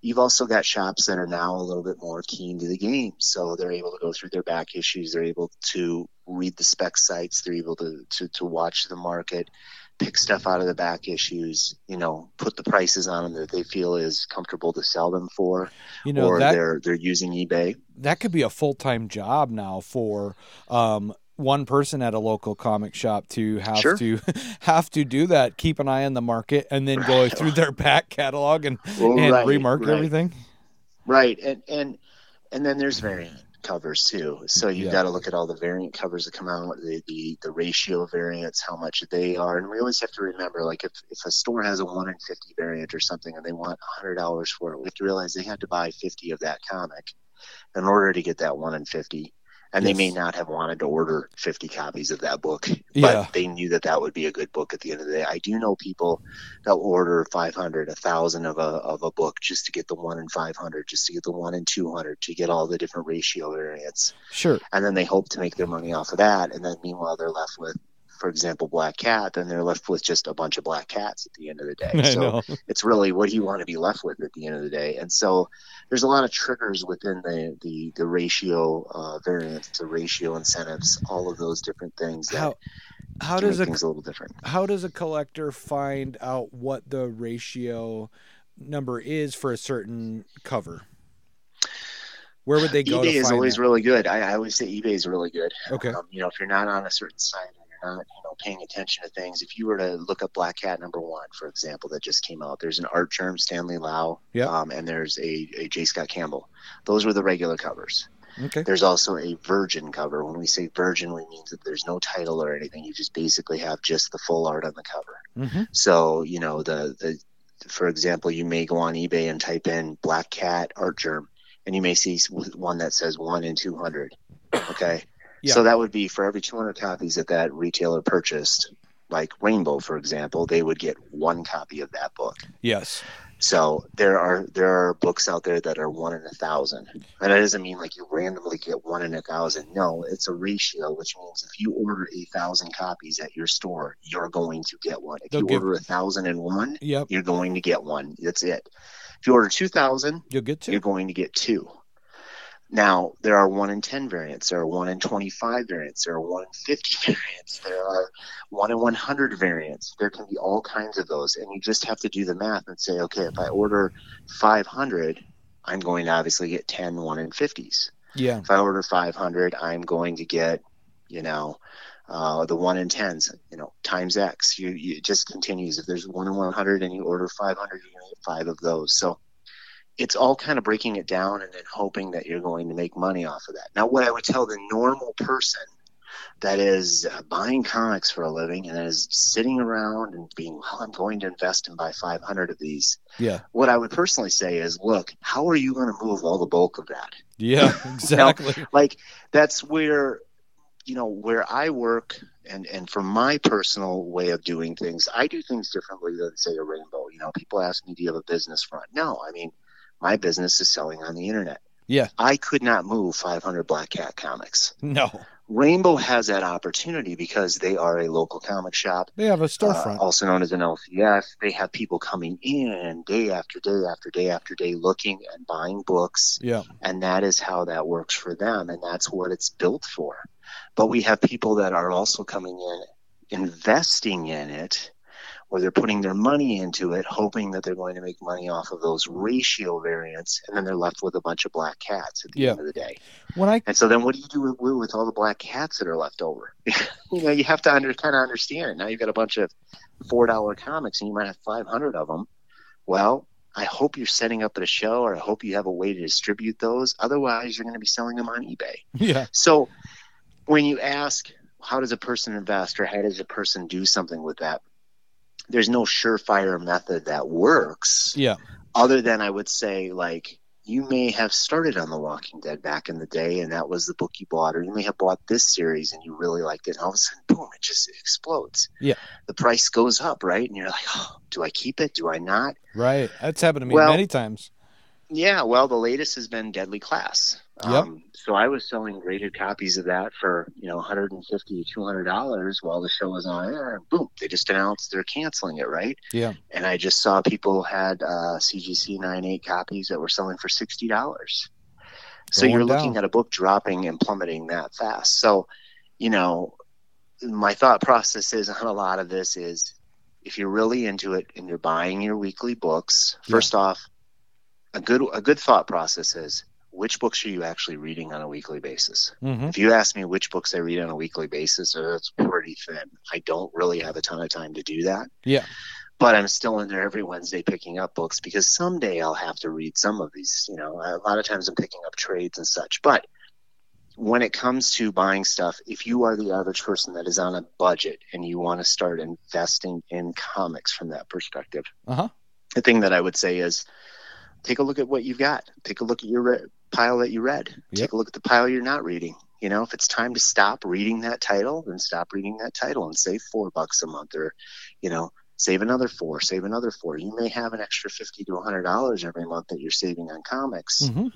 You've also got shops that are now a little bit more keen to the game, so they're able to go through their back issues. They're able to read the spec sites. They're able to to, to watch the market, pick stuff out of the back issues. You know, put the prices on them that they feel is comfortable to sell them for,
you know
or
that
they're they're using eBay.
that could be a full time job now for um, one person at a local comic shop to have
Sure.
to have to do that, keep an eye on the market, and then go through their back catalog and
Well,
and
right,
remark
right.
everything.
Right, and and and then there's variant covers too. So you've
Yeah.
got to look at all the variant covers that come out, the, the the ratio of variants, how much they are, and we always have to remember, like if if a store has a one in fifty variant or something, and they want hundred dollars for it, we have to realize they had to buy fifty of that comic in order to get that one in fifty. And they may not have wanted to order 50 copies of that book, but
Yeah.
they knew that that would be a good book at the end of the day. I do know people that order 500, 1,000 of a, of a book just to get the one in 500, just to get the one in 200, to get all the different ratio variants.
Sure.
And then they hope to make their money off of that. And then meanwhile, they're left with, for example, Black Cat, then they're left with just a bunch of black cats at the end of the day.
I
so
know.
it's really what do you want to be left with at the end of the day? And so there's a lot of triggers within the, the, the ratio uh, variants, the ratio incentives, all of those different things that
How how does
make
a
things a little different.
how does a collector find out what the ratio number is for a certain cover? Where would they go
eBay
to
is always
that?
really good. I, I always say eBay is really good.
Okay.
Um, you know, if you're not on a certain site not, you know, paying attention to things, if you were to look up Black Cat number one, for example, that just came out, there's an Artgerm Stanley Lau,
Yeah.
um, and there's a, a J. Scott Campbell. Those were the regular covers.
Okay.
There's also a virgin cover. When we say virgin, we mean that there's no title or anything. You just basically have just the full art on the cover.
Mm-hmm.
So, you know, the, the, for example, you may go on eBay and type in Black Cat Artgerm, and you may see one that says one in 200. Okay.
Yeah.
So that would be for every 200 copies that that retailer purchased, like Rainbow, for example, they would get one copy of that book.
Yes.
So there are there are books out there that are one in a thousand, and that doesn't mean like you randomly get one in a thousand. No, it's a ratio, which means if you order a thousand copies at your store, you're going to get one. If
They'll
you
give-
order a thousand and one,
Yep.
you're going to get one. That's it. If you order two thousand,
You'll get
you're going to get two. Now there are one in ten variants. There are one in twenty-five variants. There are one in fifty variants. There are one in one hundred variants. There can be all kinds of those, and you just have to do the math and say, okay, if I order five hundred, I'm going to obviously get 10 one in fifties.
Yeah.
If I order five hundred, I'm going to get, you know, uh, the one in tens, you know, times X. You, you it just continues. If there's one in one hundred and you order five hundred, you're going to get five of those. So it's all kind of breaking it down and then hoping that you're going to make money off of that. Now, what I would tell the normal person that is uh, buying comics for a living and is sitting around and being, well, I'm going to invest and buy 500 of these.
Yeah.
What I would personally say is, look, how are you going to move all the bulk of that?
Yeah. Exactly.
like that's where you know where i work and and for my personal way of doing things i do things differently than say a rainbow you know people ask me do you have a business front no i mean my business is selling on the internet
Yeah.
i could not move 500 black cat comics
No.
rainbow has that opportunity because they are a local comic shop
They have a
uh,
storefront.
also known as an LCS. They have people coming in day after day after day after day looking and buying books
yeah.
and that is how that works for them and that's what it's built for but we have people that are also coming in investing in it or they're putting their money into it hoping that they're going to make money off of those ratio variants and then they're left with a bunch of black cats at the
Yeah.
end of the day
When I
and so then what do you do with, with all the black cats that are left over you know you have to under kind of understand now you've got a bunch of four dollar comics and you might have 500 of them well I hope you're setting up at a show, or I hope you have a way to distribute those. Otherwise, you're going to be selling them on eBay.
yeah.
So, when you ask, how does a person invest, or how does a person do something with that? There's no surefire method that works,
Yeah.
other than I would say, like, you may have started on The Walking Dead back in the day, and that was the book you bought, or you may have bought this series and you really liked it, and all of a sudden, boom, it just explodes.
Yeah.
The price goes up, right? And you're like, oh, do I keep it? Do I not?
Right. That's happened to me
Well-
many times.
Yeah, well, the latest has been Deadly Class.
Yep.
Um, so I was selling graded copies of that for you know 150 to 200 dollars while the show was on air, and boom, they just announced they're canceling it, right?
Yeah.
And I just saw people had uh, CGC 98 copies that were selling for sixty dollars. So
Going
you're looking
down.
at a book dropping and plummeting that fast. So, you know, my thought process is on a lot of this is if you're really into it and you're buying your weekly books,
Yeah.
first off, a good a good thought process is which books are you actually reading on a weekly basis?
hmm
If you ask me which books I read on a weekly basis, uh, it's pretty thin. I don't really have a ton of time to do that.
Yeah.
But I'm still in there every Wednesday picking up books because someday I'll have to read some of these. You know, a lot of times I'm picking up trades and such. But when it comes to buying stuff, if you are the average person that is on a budget and you want to start investing in comics from that perspective,
Uh-huh.
the thing that I would say is take a look at what you've got. Take a look at your pile that you read.
Yep.
Take a look at the pile you're not reading. You know, if it's time to stop reading that title, then stop reading that title and save four bucks a month or, you know, save another four, save another four. You may have an extra 50 to $100 every month that you're saving on comics.
hmm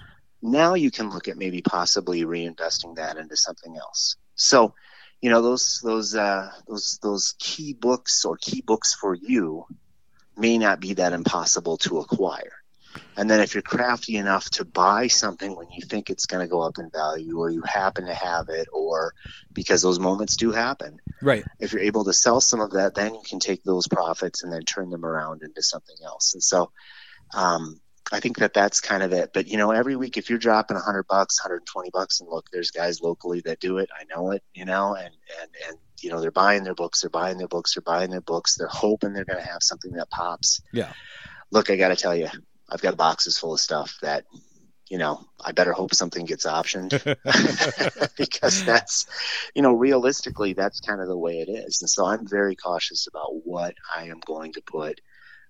Now you can look at maybe possibly reinvesting that into something else. So, you know, those, those, uh, those, those key books or key books for you may not be that impossible to acquire. And then if you're crafty enough to buy something when you think it's going to go up in value or you happen to have it or because those moments do happen,
Right.
if you're able to sell some of that, then you can take those profits and then turn them around into something else. And so, um, I think that that's kind of it. But you know, every week if you're dropping 100 bucks, 120 bucks, and look, there's guys locally that do it. I know it. You know, and and and you know, they're buying their books, they're buying their books, they're buying their books. They're hoping they're going to have something that pops.
Yeah.
Look, I got to tell you, I've got boxes full of stuff that. You know, I better hope something gets optioned because that's, you know, realistically, that's kind of the way it is. And so I'm very cautious about what I am going to put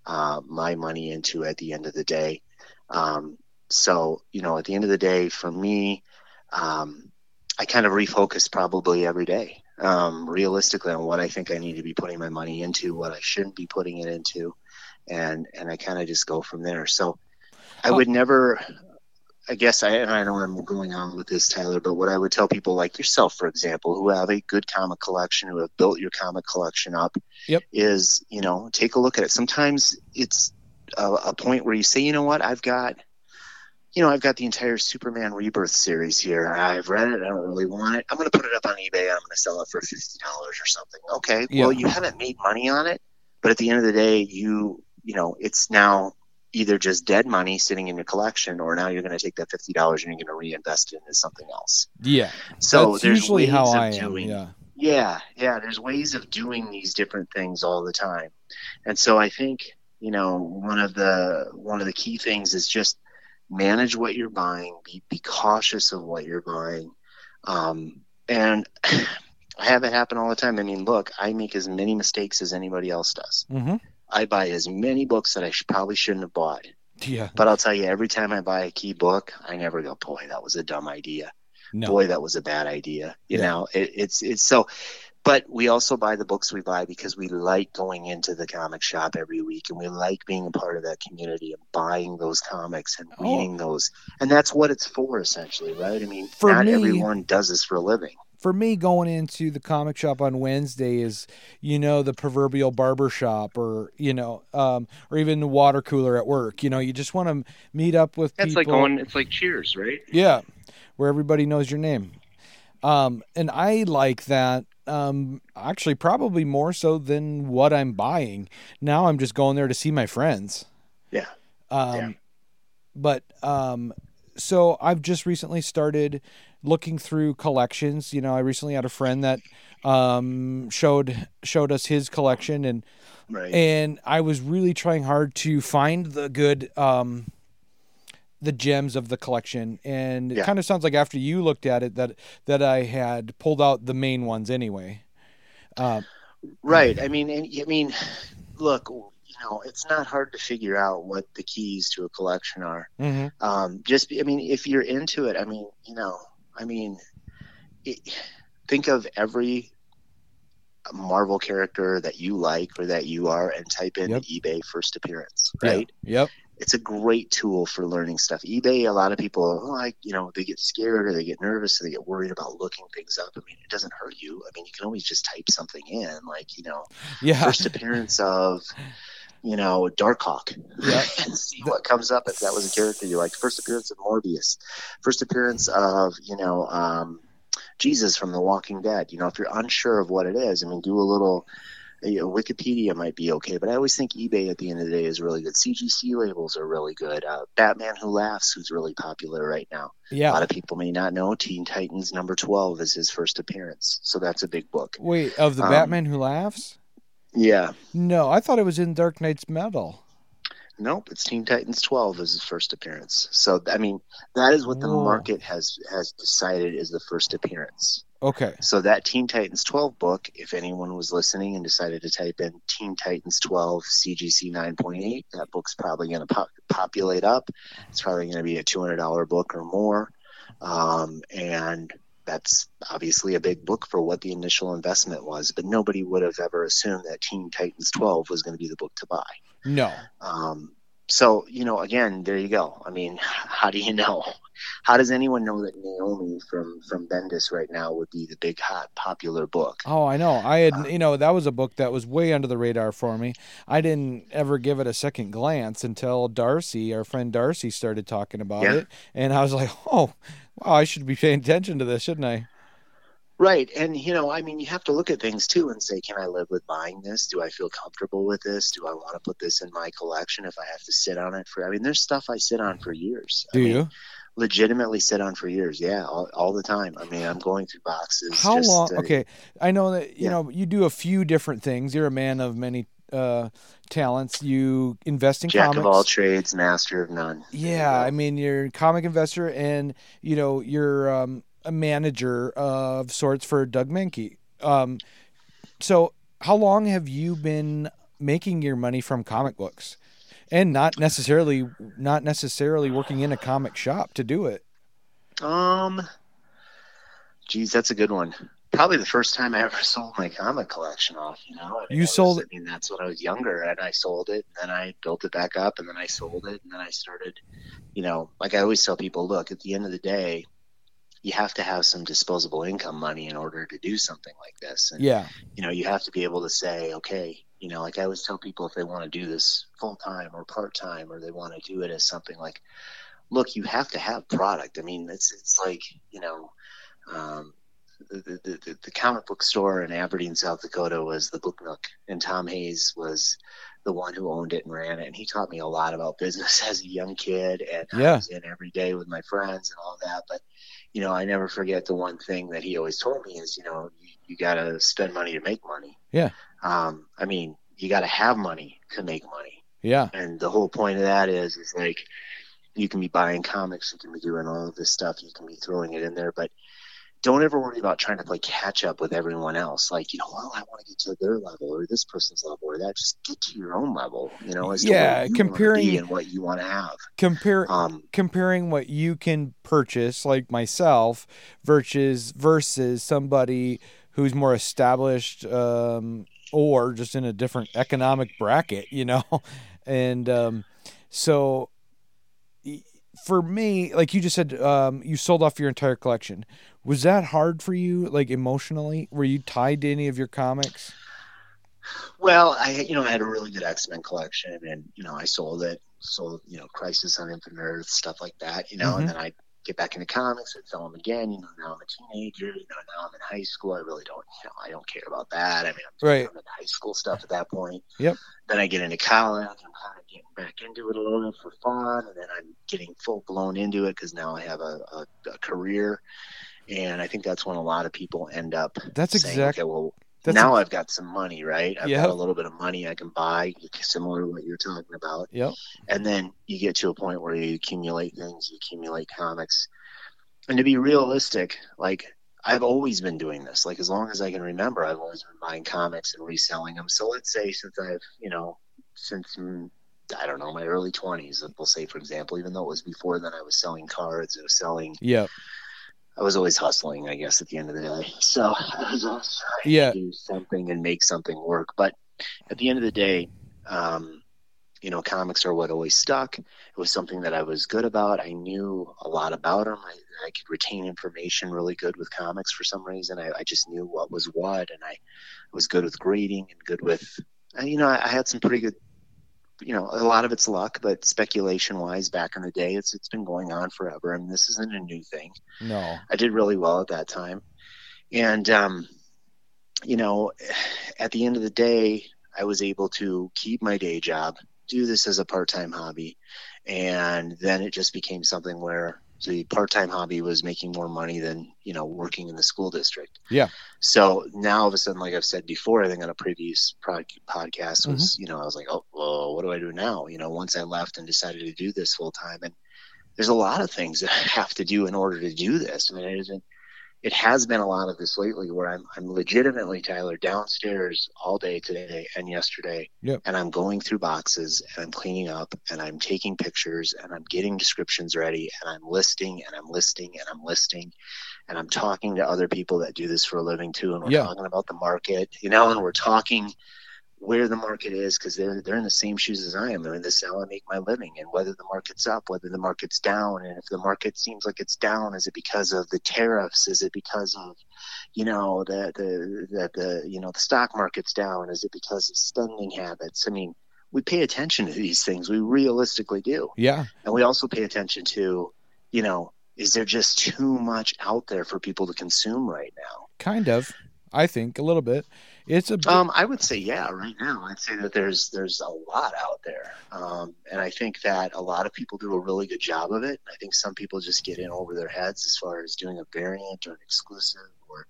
uh, my money into at the end of the day. Um, so, you know, at the end of the day, for me, um, I kind of refocus probably every day, um, realistically, on what I think I need to be putting my money into, what I shouldn't be putting it into, and and I kind of just go from there. So, I oh. would never. I guess I, and I know I'm going on with this, Tyler, but what I would tell people like yourself, for example, who have a good comic collection, who have built your comic collection up,
Yep.
is, you know, take a look at it. Sometimes it's a, a point where you say, you know what, I've got, you know, I've got the entire Superman Rebirth series here. I've read it. I don't really want it. I'm going to put it up on eBay. I'm going to sell it for $50 or something. Okay. Well,
Yeah.
you haven't made money on it, but at the end of the day, you, you know, it's now either just dead money sitting in your collection or now you're going to take that $50 and you're going to reinvest it into something else.
Yeah.
So
That's
there's
usually
ways
how
of
I am.
doing
Yeah.
yeah, yeah, there's ways of doing these different things all the time. And so I think, you know, one of the one of the key things is just manage what you're buying, be be cautious of what you're buying. Um and I have it happen all the time. I mean, look, I make as many mistakes as anybody else does.
hmm
I buy as many books that I should, probably shouldn't have bought.
Yeah.
But I'll tell you, every time I buy a key book, I never go, boy, that was a dumb idea
No.
boy that was a bad idea you
Yeah.
know it, it's it's so but we also buy the books we buy because we like going into the comic shop every week and we like being a part of that community and buying those comics and
Oh.
reading those and that's what it's for essentially right i mean
For
not
me-
everyone does this for a living
for me going into the comic shop on Wednesday is, you know, the proverbial barber shop or, you know, um, or even the water cooler at work. You know, you just want to meet up with
that's
people.
like going it's like cheers right
Yeah, where everybody knows your name. Um, and I like that. Um, actually, probably more so than what I'm buying. Now I'm just going there to see my friends.
yeah
Um,
Yeah.
But um, so I've just recently started looking through collections. You know, I recently had a friend that um, showed showed us his collection, and
right
and I was really trying hard to find the good um the gems of the collection and it kind of sounds like after you looked at it that that I had pulled out the main ones anyway. Uh,
Right. I mean, and, I mean, look, you know, it's not hard to figure out what the keys to a collection are.
mhm.
Um, just, I mean, if you're into it, I mean, you know, I mean, it, think of every Marvel character that you like or that you are, and type in
Yep.
eBay first appearance.
Yeah.
Right.
Yep.
It's a great tool for learning stuff. eBay, a lot of people oh, like, you know, they get scared or they get nervous or they get worried about looking things up. I mean, it doesn't hurt you. I mean, you can always just type something in, like, you know,
Yeah.
first appearance of you know Darkhawk
Yeah.
and see what comes up if that was a character you liked. First appearance of Morbius, first appearance of you know um, Jesus from The Walking Dead. You know if you're unsure of what it is, I mean do a little. You know, Wikipedia might be okay, but I always think eBay at the end of the day is really good. CGC labels are really good. Uh, Batman Who Laughs, who's really popular right now. Yeah. A lot of people may not know Teen Titans number 12 is his first appearance, so that's a big book.
Wait, of the
Um,
Batman who laughs?
Yeah,
No, I thought it was in Dark Nights Metal.
Nope, it's Teen Titans 12 as his first appearance. So I mean, that is what the
Whoa.
market has has decided is the first appearance.
Okay.
So that Teen Titans 12 book, if anyone was listening and decided to type in Teen Titans 12 CGC 9.8, that book's probably going to pop, populate up. It's probably going to be a $200 book or more, um, and that's obviously a big book for what the initial investment was. But nobody would have ever assumed that Teen Titans 12 was going to be the book to buy.
No.
Um, so you know, again, there you go. I mean, how do you know? How does anyone know that Naomi from from Bendis right now would be the big hot popular book?
Oh, I know. I
Uh,
had, you know, that was a book that was way under the radar for me. I didn't ever give it a second glance until Darcy, our friend Darcy, started talking about
Yeah.
it, and I was like, "Oh, wow, I should be paying attention to this, shouldn't I?"
Right. And, you know, I mean, you have to look at things too and say, can I live with buying this? Do I feel comfortable with this? Do I want to put this in my collection if I have to sit on it for, I mean, there's stuff I sit on for years. I
Do
mean,
you?
Legitimately sit on for years. Yeah. All, all the time. I mean, I'm going through boxes.
How long?
uh,
Okay, I know that you
Yeah.
know you do a few different things. You're a man of many uh, talents. You invest in
Jack
comics.
of all trades, master of none.
Yeah, I mean you're a comic investor, and you know you're um, a manager of sorts for Doug Mahnke. Um, so, how long have you been making your money from comic books, and not necessarily not necessarily working in a comic shop to do it?
Um, geez, that's a good one. Probably the first time I ever sold my comic collection off. You know, I mean,
You
I was-
sold
I mean, that's when I was younger, and I sold it, and then I built it back up, and then I sold it, and then I started. You know, like I always tell people, look, at the end of the day, you have to have some disposable income money in order to do something like this, and
Yeah,
you know, you have to be able to say, okay, you know, like I always tell people if they want to do this full time or part time, or they want to do it as something like, look, you have to have product. I mean, it's it's like you know, um, the, the the comic book store in Aberdeen, South Dakota was the Book Nook, and Tom Hayes was the one who owned it and ran it, and he taught me a lot about business as a young kid, and
Yeah.
I was in every day with my friends and all that, but. You know, I never forget the one thing that he always told me is, you know, you, you got to spend money to make money.
Yeah.
Um, I mean, you got to have money to make money,
yeah,
and the whole point of that is, is like, you can be buying comics, you can be doing all of this stuff, you can be throwing it in there, but don't ever worry about trying to play catch up with everyone else. Like, you know, well, I want to get to their level or this person's level or that. Just get to your own level. You know, as
Yeah, comparing-
and what you want to have.
compare
Um,
comparing what you can purchase, like myself, versus versus somebody who's more established um, or just in a different economic bracket, you know, and um, so for me, like you just said, um, you sold off your entire collection. Was that hard for you, like emotionally? Were you tied to any of your comics?
Well, I you know I had a really good X Men collection, and you know I sold it, sold you know Crisis on Infinite Earth, stuff like that, you know,
Mhm.
and then I get back into comics, I'd sell them again. You know, now I'm a teenager, you know, now I'm in high school. I really don't, you know, I don't care about that. I mean, I'm,
Right.
I'm in high school stuff at that point.
Yep.
Then I get into college. I'm kind of getting back into it a little bit for fun, and then I'm getting full blown into it because now I have a, a, a career. And I think that's when a lot of people end up
That's
saying,
exact-
okay, well,
That's
now I've got some money, right? I've
Yep.
got a little bit of money I can buy, similar to what you're talking about.
Yep.
And then you get to a point where you accumulate things, you accumulate comics. And to be realistic, like I've always been doing this. Like as long as I can remember, I've always been buying comics and reselling them. So let's say since I've, you know, since mm, I don't know, my early 20s, we'll say, for example, even though it was before then, I was selling cards, I was selling,
Yep.
I was always hustling, I guess, at the end of the day. So I was always trying
Yeah.
to do something and make something work. But at the end of the day, um, you know, comics are what always stuck. It was something that I was good about. I knew a lot about them. I, I could retain information really good with comics for some reason. I, I just knew what was what, and I was good with grading and good with, you know, I, I had some pretty good, you know, a lot of it's luck, but speculation wise, back in the day, it's it's been going on forever. I mean, this isn't a new thing.
No.
I did really well at that time. And, um, you know, at the end of the day, I was able to keep my day job, do this as a part time hobby. And then it just became something where the part time hobby was making more money than, you know, working in the school district.
Yeah.
So now all of a sudden, like I've said before, I think on a previous podcast was, mm-hmm. you know, I was like, oh, well, what do I do now? You know, once I left and decided to do this full time. And there's a lot of things that I have to do in order to do this. I mean, it isn't, it has been a lot of this lately where I'm, I'm legitimately Tyler downstairs all day today and yesterday.
Yep.
And I'm going through boxes and I'm cleaning up and I'm taking pictures and I'm getting descriptions ready and I'm listing and I'm listing and I'm listing and I'm talking to other people that do this for a living too. And we're
Yeah.
talking about the market, you know, and we're talking where the market is because they're they're in the same shoes as I am. They're in this how I make my living, and whether the market's up, whether the market's down, and if the market seems like it's down, is it because of the tariffs? Is it because of, you know, the the that the you know the stock market's down? Is it because of spending habits? I mean, we pay attention to these things. We realistically do,
Yeah.
and we also pay attention to, you know, is there just too much out there for people to consume right now?
Kind of. I think a little bit. It's a
Um, I would say yeah. Right now, I'd say that there's there's a lot out there, um, and I think that a lot of people do a really good job of it. I think some people just get in over their heads as far as doing a variant or an exclusive or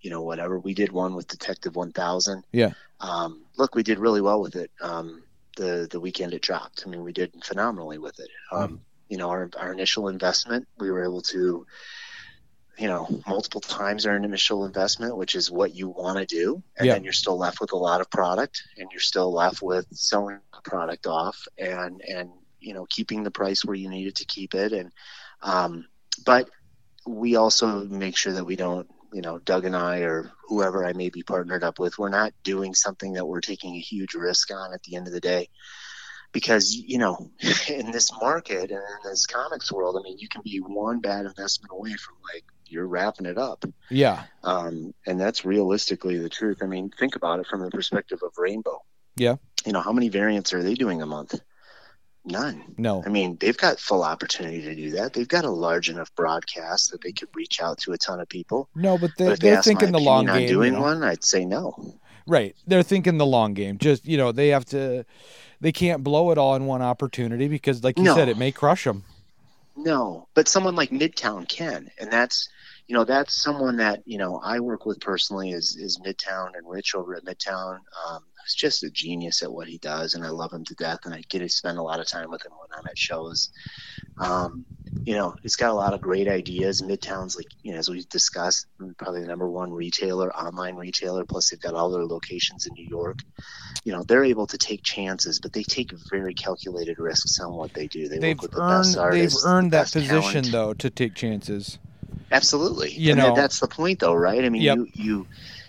you know whatever. We did one with Detective 1000.
Yeah.
Um, look, we did really well with it. Um, the the weekend it dropped. I mean, we did phenomenally with it. Um, You know, our our initial investment, we were able to you know, multiple times our initial investment, which is what you want to do. And
Yeah.
then you're still left with a lot of product and you're still left with selling the product off and, and, you know, keeping the price where you needed to keep it. And, um, but we also make sure that we don't, you know, Doug and I or whoever I may be partnered up with, we're not doing something that we're taking a huge risk on at the end of the day. Because, you know, in this market and in this comics world, I mean, you can be one bad investment away from like you're wrapping it up.
yeah.
Um, and that's realistically the truth. I mean, think about it from the perspective of Rainbow.
Yeah.
You know, how many variants are they doing a month? None.
No.
I mean, they've got full opportunity to do that. They've got a large enough broadcast that they could reach out to a ton of people.
No, but they,
But they
they're
my
thinking the long game.
doing
you know?
one, I'd say no.
Right. They're thinking the long game. Just, you know, they have to, they can't blow it all in one opportunity because, like you
No.
said, it may crush them.
No, but someone like Midtown can, and that's you know that's someone that you know I work with personally is is Midtown and Rich over at Midtown. Um, just a genius at what he does, and I love him to death, and I get to spend a lot of time with him when I'm at shows. Um, you know, he's got a lot of great ideas. Midtown's like you know as we've discussed, probably the number one retailer, online retailer. Plus they've got all their locations in New York. You know, they're able to take chances, but they take very calculated risks on what they do. They
They've
work with the
earned,
best
they've
artists, the
earned that position
talent.
though to take chances.
Absolutely.
You
and
know-
that's the point though, right? I mean,
Yep.
you, you,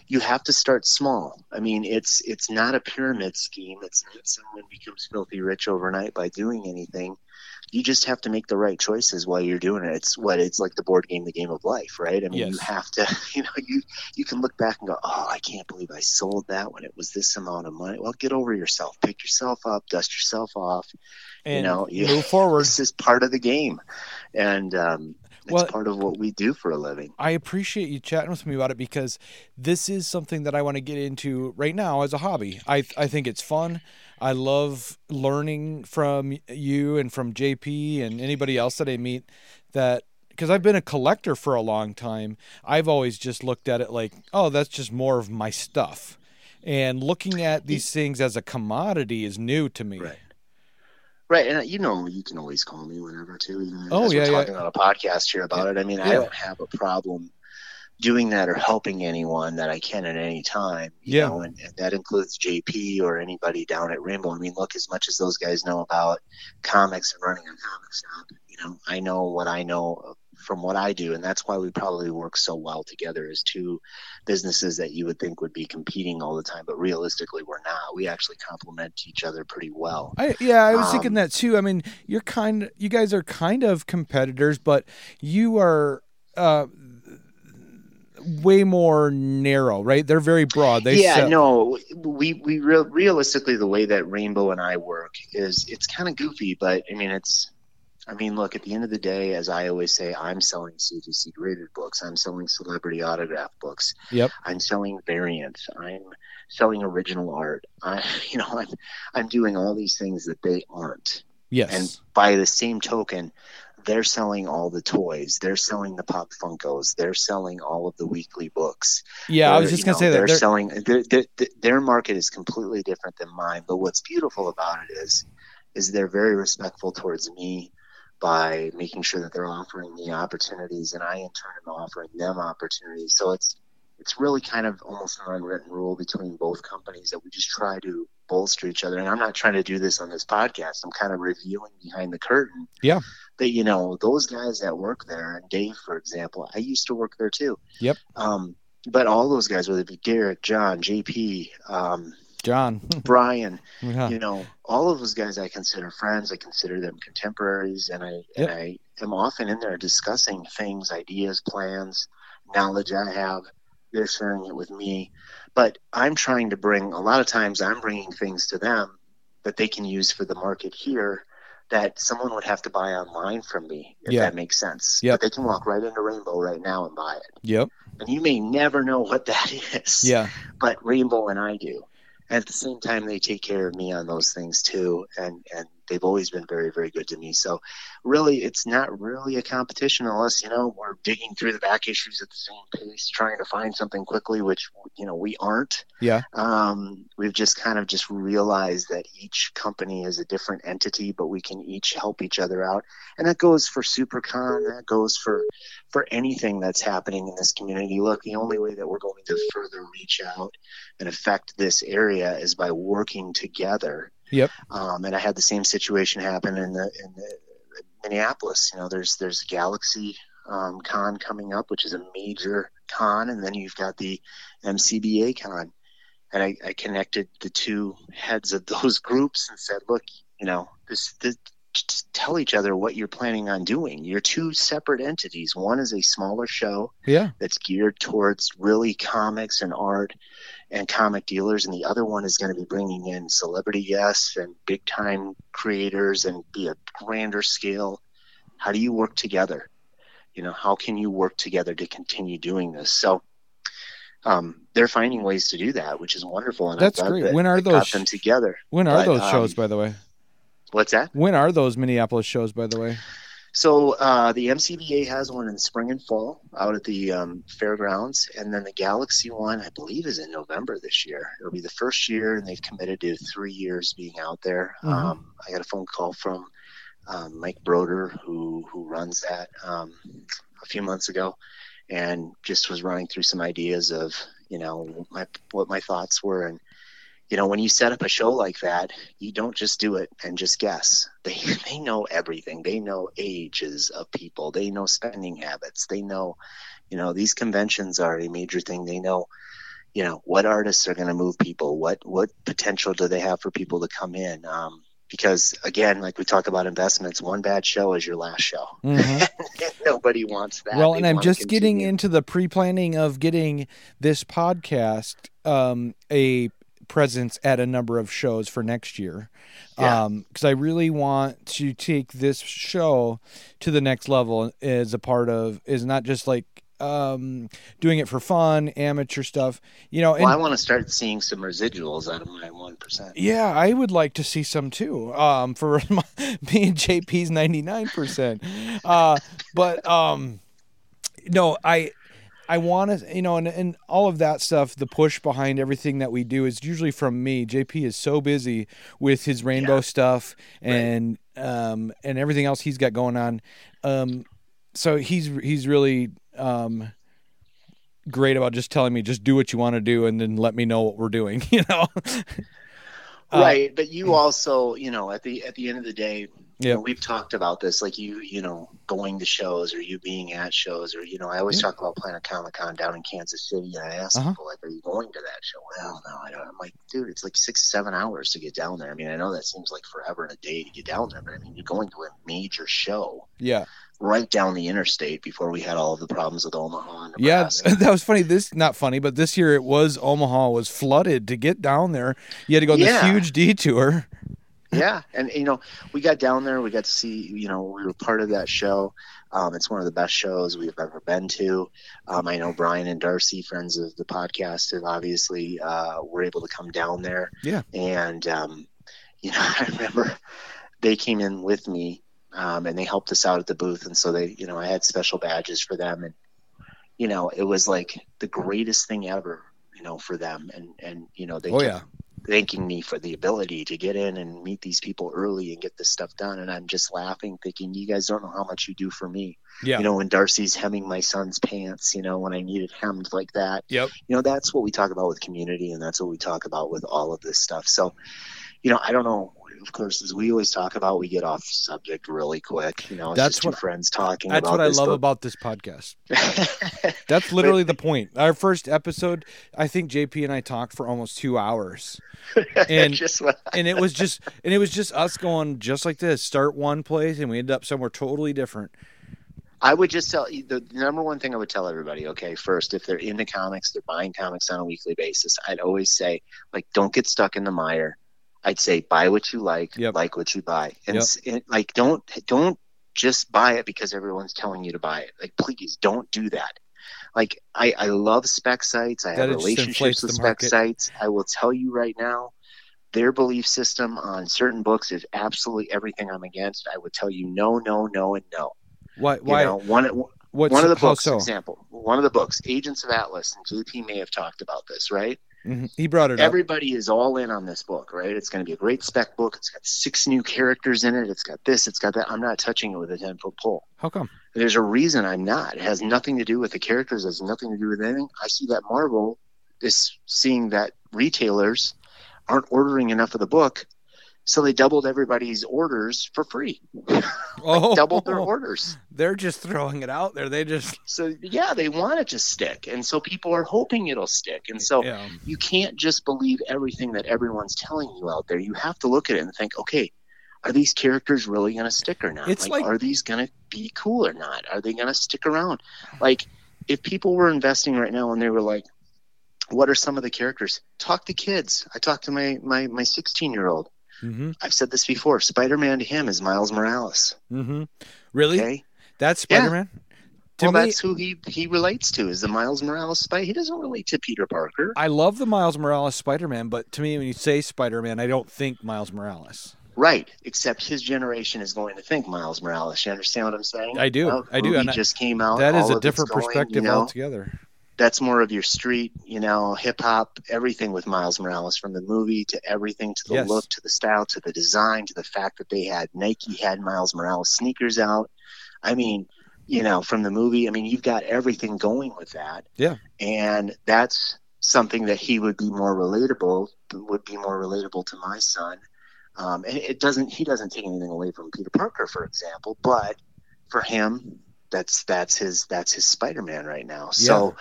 you have to start small. I mean, it's, it's not a pyramid scheme. It's not someone becomes filthy rich overnight by doing anything. You just have to make the right choices while you're doing it. It's what it's like the board game, the game of life, right? I mean, you have to, you know, you, you can look back and go, Oh, I can't believe I sold that when it was this amount of money. Well, get over yourself, pick yourself up, dust yourself off.
And
know, you-
move forward.
This is part of the game. And, um, it's
Well-
part of what we do for a living.
I appreciate you chatting with me about it because this is something that I want to get into right now as a hobby. I I think it's fun. I love learning from you and from JP and anybody else that I meet that because I've been a collector for a long time. I've always just looked at it like, oh, that's just more of my stuff. And looking at these things as a commodity is new to me.
Right. Right, and uh, you know you can always call me whenever too. Even
Oh,
as
yeah,
we're
yeah.
talking on a podcast here about it. I mean, I don't have a problem doing that or helping anyone that I can at any time. You
Yeah.
know, and, and that includes JP or anybody down at Rainbow. I mean, look, as much as those guys know about comics and running a comic shop, you know, I know what I know from what I do, and that's why we probably work so well together as two businesses that you would think would be competing all the time, but realistically, we're not. We actually complement each other pretty well.
I yeah, I was thinking
Um,
that too. I mean, you're kind you guys are kind of competitors, but you are uh way more narrow, right? They're very broad. They
yeah,
sell-
no, we we real, realistically the way that Rainbow and I work is it's kind of goofy, but I mean it's. I mean, look, at the end of the day, as I always say, I'm selling CGC graded books. I'm selling celebrity autograph books.
Yep.
I'm selling variants. I'm selling original art. I, you know, I'm I'm doing all these things that they aren't.
Yes.
And by the same token, they're selling all the toys. They're selling the Pop Funkos. They're selling all of the weekly books.
yeah, I was just gonna say that.
they're,
They're-
selling. Their, their, their market is completely different than mine. But what's beautiful about it is, is they're very respectful towards me by making sure that they're offering me opportunities, and I in turn am offering them opportunities. So it's it's really kind of almost an unwritten rule between both companies that we just try to bolster each other. And I'm not trying to do this on this podcast. I'm kind of revealing behind the curtain.
Yeah.
That you know those guys that work there, and Dave, for example, I used to work there too.
Yep.
Um, but all those guys, whether it be Derek, John, JP, um,
John.
Brian,
yeah.
you know, all of those guys I consider friends. I consider them contemporaries, and I
Yep.
and I am often in there discussing things, ideas, plans, knowledge I have. They're sharing it with me, but I'm trying to bring. A lot of times, I'm bringing things to them that they can use for the market here. That someone would have to buy online from me, if
Yeah.
that makes sense. Yeah. They can walk right into Rainbow right now and buy it
Yep.
and you may never know what that is.
Yeah.
But Rainbow and I do. And at the same time, they take care of me on those things too, and and they've always been very very good to me. So really, it's not really a competition unless you know we're digging through the back issues at the same pace, trying to find something quickly, which you know we aren't.
Yeah.
Um, we've just kind of just realized that each company is a different entity, but we can each help each other out, and that goes for SuperCon. That goes for for anything that's happening in this community. Look, the only way that we're going to further reach out and affect this area is by working together.
Yep.
Um, and I had the same situation happen in the in the Minneapolis. You know, there's there's Galaxy um, Con coming up, which is a major con, and then you've got the MCBA Con. And I, I connected the two heads of those groups and said, look, you know, this, this just tell each other what you're planning on doing. You're two separate entities. One is a smaller show
Yeah.
that's geared towards really comics and art and comic dealers, and the other one is going to be bringing in celebrity guests and big time creators and be a grander scale. How do you work together? You know, how can you work together to continue doing this? So, um, they're finding ways to do that, which is wonderful. And
That's great.
that
When are
I
those
got them together?
When are
But,
those
um,
shows, by the way?
What's that?
When are those Minneapolis shows, by the way?
So uh, the MCBA has one in spring and fall out at the um, fairgrounds, and then the Galaxy one, I believe, is in November this year. It'll be the first year, and they've committed to three years being out there.
Mhm.
Um, I got a phone call from um, Mike Broder, who who runs that, um, a few months ago, and just was running through some ideas of you know my what my thoughts were and you know when you set up a show like that you don't just do it and just guess. They they know everything. They know ages of people. They know spending habits. They know you know these conventions are a major thing. They know you know what artists are going to move people what what potential do they have for people to come in um, because again like we talk about investments one bad show is your last show.
Mhm.
nobody wants that.
Well,
They
and I'm just getting into the pre-planning of getting this podcast um, a presence at a number of shows for next year.
Yeah.
Um, because I really want to take this show to the next level as a part of is not just like um doing it for fun, amateur stuff. You know, and
well, I want to start seeing some residuals out of my one percent.
Yeah, I would like to see some too. Um, for my, me and JP's ninety nine percent. Uh, but um, no, I I want to, you know, and and all of that stuff. The push behind everything that we do is usually from me. JP is so busy with his rainbow
Yeah.
stuff and um and everything else he's got going on. Um, so he's he's really um great about just telling me just do what you want to do and then let me know what we're doing you know Uh,
right but you also you know at the at the end of the day
Yeah.
we've talked about this like you you know going to shows or you being at shows or you know i always
Yeah.
talk about planet comic con down in kansas city and i ask
Uh-huh.
people like are you going to that show well no i don't i'm like dude it's like six seven hours to get down there i mean i know that seems like forever and a day to get down there but i mean you're going to a major show
yeah
right down the interstate before we had all of the problems with omaha and
Yeah, that was funny. This not funny, but this year it was Omaha was flooded to get down there. You had to go on this huge detour.
Yeah and you know we got down there we got to see you know we were part of that show. Um, it's one of the best shows we've ever been to. Um, i know brian and darcy friends of the podcast have obviously uh, were able to come down there.
Yeah.
and um, you know i remember they came in with me um, and they helped us out at the booth. And so they you know i had special badges for them. And you know it was like the greatest thing ever you know for them. And and you know they
Oh,
kept
yeah.
Thanking me for the ability to get in and meet these people early and get this stuff done. And I'm just laughing, thinking, you guys don't know how much you do for me.
Yeah.
You know, when Darcy's hemming my son's pants, you know, when I needed hemmed like that.
Yep.
You know, that's what we talk about with community and that's what we talk about with all of this stuff. So, you know, I don't know. Of course, as we always talk about, we get off subject really quick. You know, it's
That's what-
friends talking
That's
about
what I
this,
love
but-
about this podcast. That's literally the point. Our first episode, I think JP and I talked for almost two hours, and and it was just and it was just us going just like this. Start one place, and we end up somewhere totally different.
I would just tell the, the number one thing I would tell everybody, okay, first, if they're into comics, they're buying comics on a weekly basis, I'd always say, like, don't get stuck in the mire. I'd say buy what you like,
Yep.
like what you buy. And
Yep.
it, like don't don't just buy it because everyone's telling you to buy it. Like please don't do that. Like I, I love spec sites. I
That
have
it just inflates
relationships with spec
market.
sites. I will tell you right now, their belief system on certain books is absolutely everything I'm against. I would tell you no, no, no, and no.
Why?
You
Why?
know, one
what's
one of the books,
so?
example, one of the books, Agents of Atlas, and JP may have talked about this, right?
Mhm. He brought it up.
Everybody is all in on this book, right? It's going to be a great spec book. It's got six new characters in it. It's got this. It's got that. I'm not touching it with a ten foot pole.
How come?
There's a reason I'm not. It has nothing to do with the characters. It has nothing to do with anything. I see that Marvel is seeing that retailers aren't ordering enough of the book, so they doubled everybody's orders for free.
Oh,
Doubled their orders.
They're just throwing it out there. They just
So yeah, they want it to stick, and so people are hoping it'll stick. And so
yeah.
you can't just believe everything that everyone's telling you out there. You have to look at it and think, okay, are these characters really going to stick or not?
It's like-
are these going to be cool or not? Are they going to stick around? Like, if people were investing right now and they were like, what are some of the characters? Talk to kids. I talked to my my my 16 year old.
Mm-hmm.
I've said this before. Spider Man to him is Miles Morales.
Mm-hmm. Really?
Okay.
That's Spider Man. To
well,
me,
that's who he he relates to is the Miles Morales Spider. He doesn't relate to Peter Parker.
I love the Miles Morales Spider Man, but to me, when you say Spider Man, I don't think Miles Morales.
Right, except his generation is going to think Miles Morales. You understand what I'm saying?
I do.
Well,
I do, I-
just came out.
that is a different
going,
perspective
you know,
altogether.
That's more of your street, you know, hip hop, everything with Miles Morales, from the movie to everything, to the
Yes.
look, to the style, to the design, to the fact that they had Nike had Miles Morales sneakers out. I mean, you know, from the movie, I mean, you've got everything going with that.
Yeah.
And that's something that he would be more relatable, would be more relatable to my son. Um, and it doesn't, he doesn't take anything away from Peter Parker, for example, but for him, that's, that's his, that's his Spider-Man right now. So,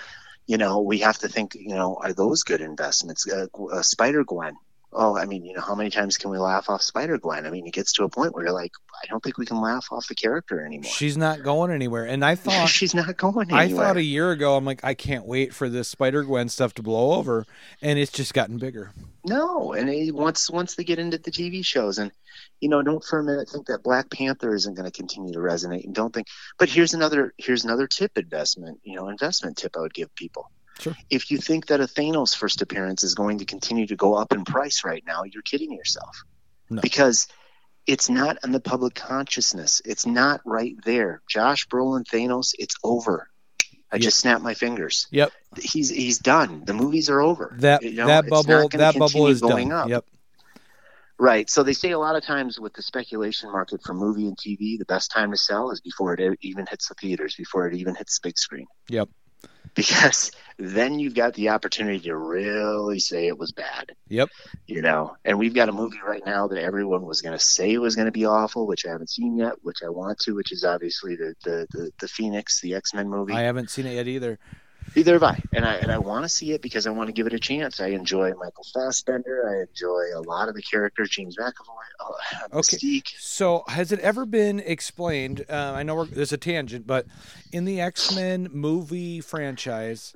you know, we have to think, you know, are those good investments? Uh, uh, Spider Gwen. Oh, I mean, you know, how many times can we laugh off Spider Gwen? I mean, it gets to a point where you're like, I don't think we can laugh off the character anymore.
She's not going anywhere. And I thought
She's not going anywhere.
I thought a year ago, I'm like, I can't wait for this Spider Gwen stuff to blow over, and it's just gotten bigger.
No, and it, once once they get into the TV shows, and you know, don't for a minute think that Black Panther isn't going to continue to resonate, and don't think. But here's another here's another tip investment, you know, investment tip I would give people.
Sure.
If you think that a Thanos first appearance is going to continue to go up in price right now, you're kidding yourself.
No.
Because it's not in the public consciousness. It's not right there. Josh Brolin Thanos, it's over. I
Yep.
just snapped my fingers.
Yep.
He's he's done. The movies are over.
That
You know,
that bubble that bubble is
going
done.
up.
Yep.
Right. So they say a lot of times with the speculation market for movie and TV, the best time to sell is before it even hits the theaters, before it even hits the big screen.
Yep.
Because then you've got the opportunity to really say it was bad.
Yep.
You know, and we've got a movie right now that everyone was going to say was going to be awful, which I haven't seen yet, which I want to, which is obviously the the the, the Phoenix, the X Men movie.
I haven't seen it yet either.
Either have I, and I and I want to see it because I want to give it a chance. I enjoy Michael Fassbender. I enjoy a lot of the characters, James McAvoy,
Okay.
Mystique.
So, has it ever been explained? Uh, I know we're, there's a tangent, but in the X Men movie franchise,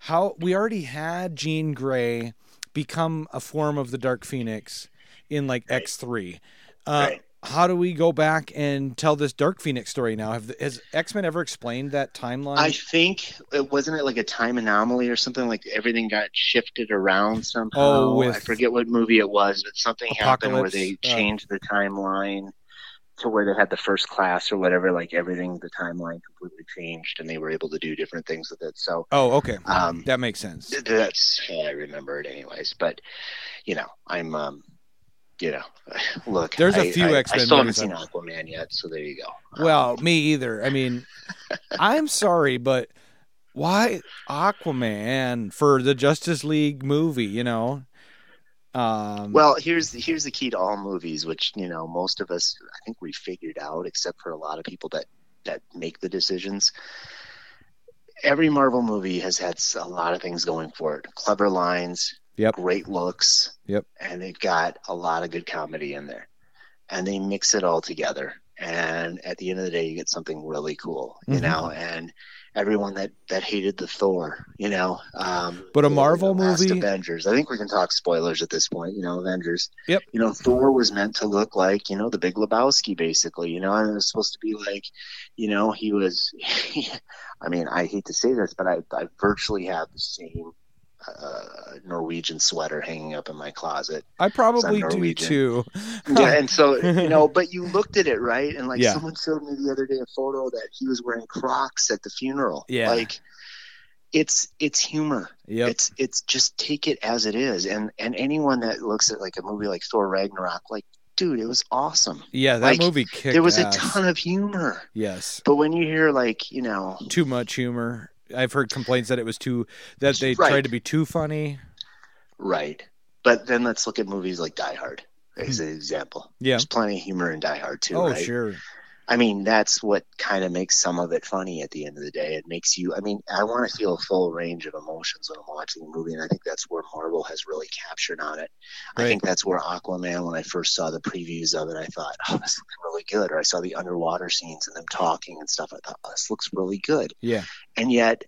how we already had Jean Grey become a form of the Dark Phoenix in like
Right.
X three. Uh,
Right.
How do we go back and tell this Dark Phoenix story now? Have has X Men ever explained that timeline?
I think it wasn't it like a time anomaly or something like everything got shifted around somehow.
Oh, with-
I forget what movie it was, but something happened where they
Apocalypse, uh,
changed the timeline to where they had the first class or whatever. Like everything, the timeline completely changed, and they were able to do different things with it. So
oh, okay,
um,
that makes sense.
that's how I remember it, anyways. But you know, I'm um, you know, look.
There's a few
I-
X-Men
I still haven't seen Aquaman yet, so there you go. Um,
Well, me either. I mean, I'm sorry, but why Aquaman for the Justice League movie? You know, um,
Well, here's here's the key to all movies, which you know most of us I think we figured out, except for a lot of people that that make the decisions. Every Marvel movie has had a lot of things going for it: clever lines,
Yep.
great looks,
Yep.
and they've got a lot of good comedy in there, and they mix it all together. and at the end of the day, you get something really cool, you
Mhm.
know. And everyone that that hated the Thor, you know. Um,
But a Marvel
last
movie-
Avengers. I think we can talk spoilers at this point, you know. Avengers.
Yep.
You know, Thor was meant to look like you know the Big Lebowski, basically. You know, and it was supposed to be like, you know, he was. I mean, I hate to say this, but I I virtually have the same. Uh, Norwegian sweater hanging up in my closet.
I probably do too.
Yeah, and so you know, but you looked at it right, and like
Yeah.
someone showed me the other day a photo that he was wearing Crocs at the funeral.
Yeah.
like it's it's humor.
Yeah,
It's it's just take it as it is, and and anyone that looks at like a movie like Thor Ragnarok, like dude, it was awesome.
Yeah, that
like,
movie kicked
there was
ass.
a ton of humor,
Yes.
but when you hear like you know,
Too much humor. I've heard complaints that it was too that they
Right.
tried to be too funny.
right, but then let's look at movies like Die Hard as an example.
Yeah.
There's plenty of humor in Die Hard too,
oh,
right?
sure.
I mean, that's what kind of makes some of it funny at the end of the day. It makes you, I mean, I want to feel a full range of emotions when I'm watching a movie, and I think that's where Marvel has really captured on it. I think that's where Aquaman, when I first saw the previews of it, I thought, oh, this looks really good. Or I saw the underwater scenes and them talking and stuff. I thought, oh, this looks really good.
Yeah.
And yet,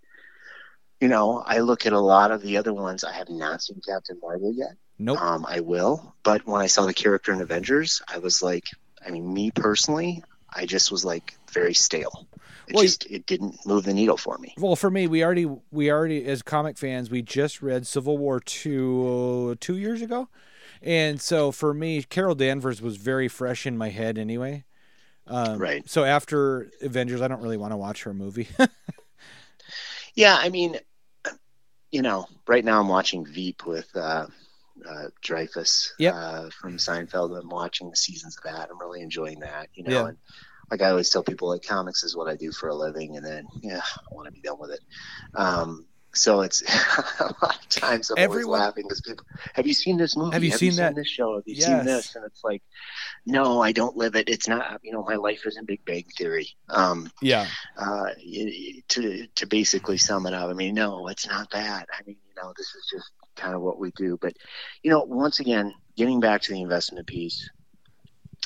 you know, I look at a lot of the other ones. I have not seen Captain Marvel yet.
Nope.
Um, I will. But when I saw the character in Avengers, I was like, I mean, me personally, I just was like very stale. It
Well,
just it didn't move the needle for me.
Well, for me, we already we already as comic fans, we just read Civil War two two years ago, and so for me, Carol Danvers was very fresh in my head anyway. Um,
Right.
So after Avengers, I don't really want to watch her movie.
Yeah, I mean, you know, right now I'm watching Veep with uh, uh, Dreyfus
Yep.
uh, from Seinfeld. I'm watching the seasons of that. I'm really enjoying that. You know,
Yeah.
and like I always tell people, like comics is what I do for a living, and then yeah, I want to be done with it. Um, so it's a lot of times I'm
Everyone-
always laughing because people have you seen this movie?
Have you seen that?
this show? Have you
Yes.
seen this? And it's like, no, I don't live it. It's not. You know, my life isn't Big Bang Theory. Um,
yeah.
uh, to to basically sum it up, I mean, no, it's not that. I mean, you know, this is just kind of what we do. But you know, once again, getting back to the investment piece,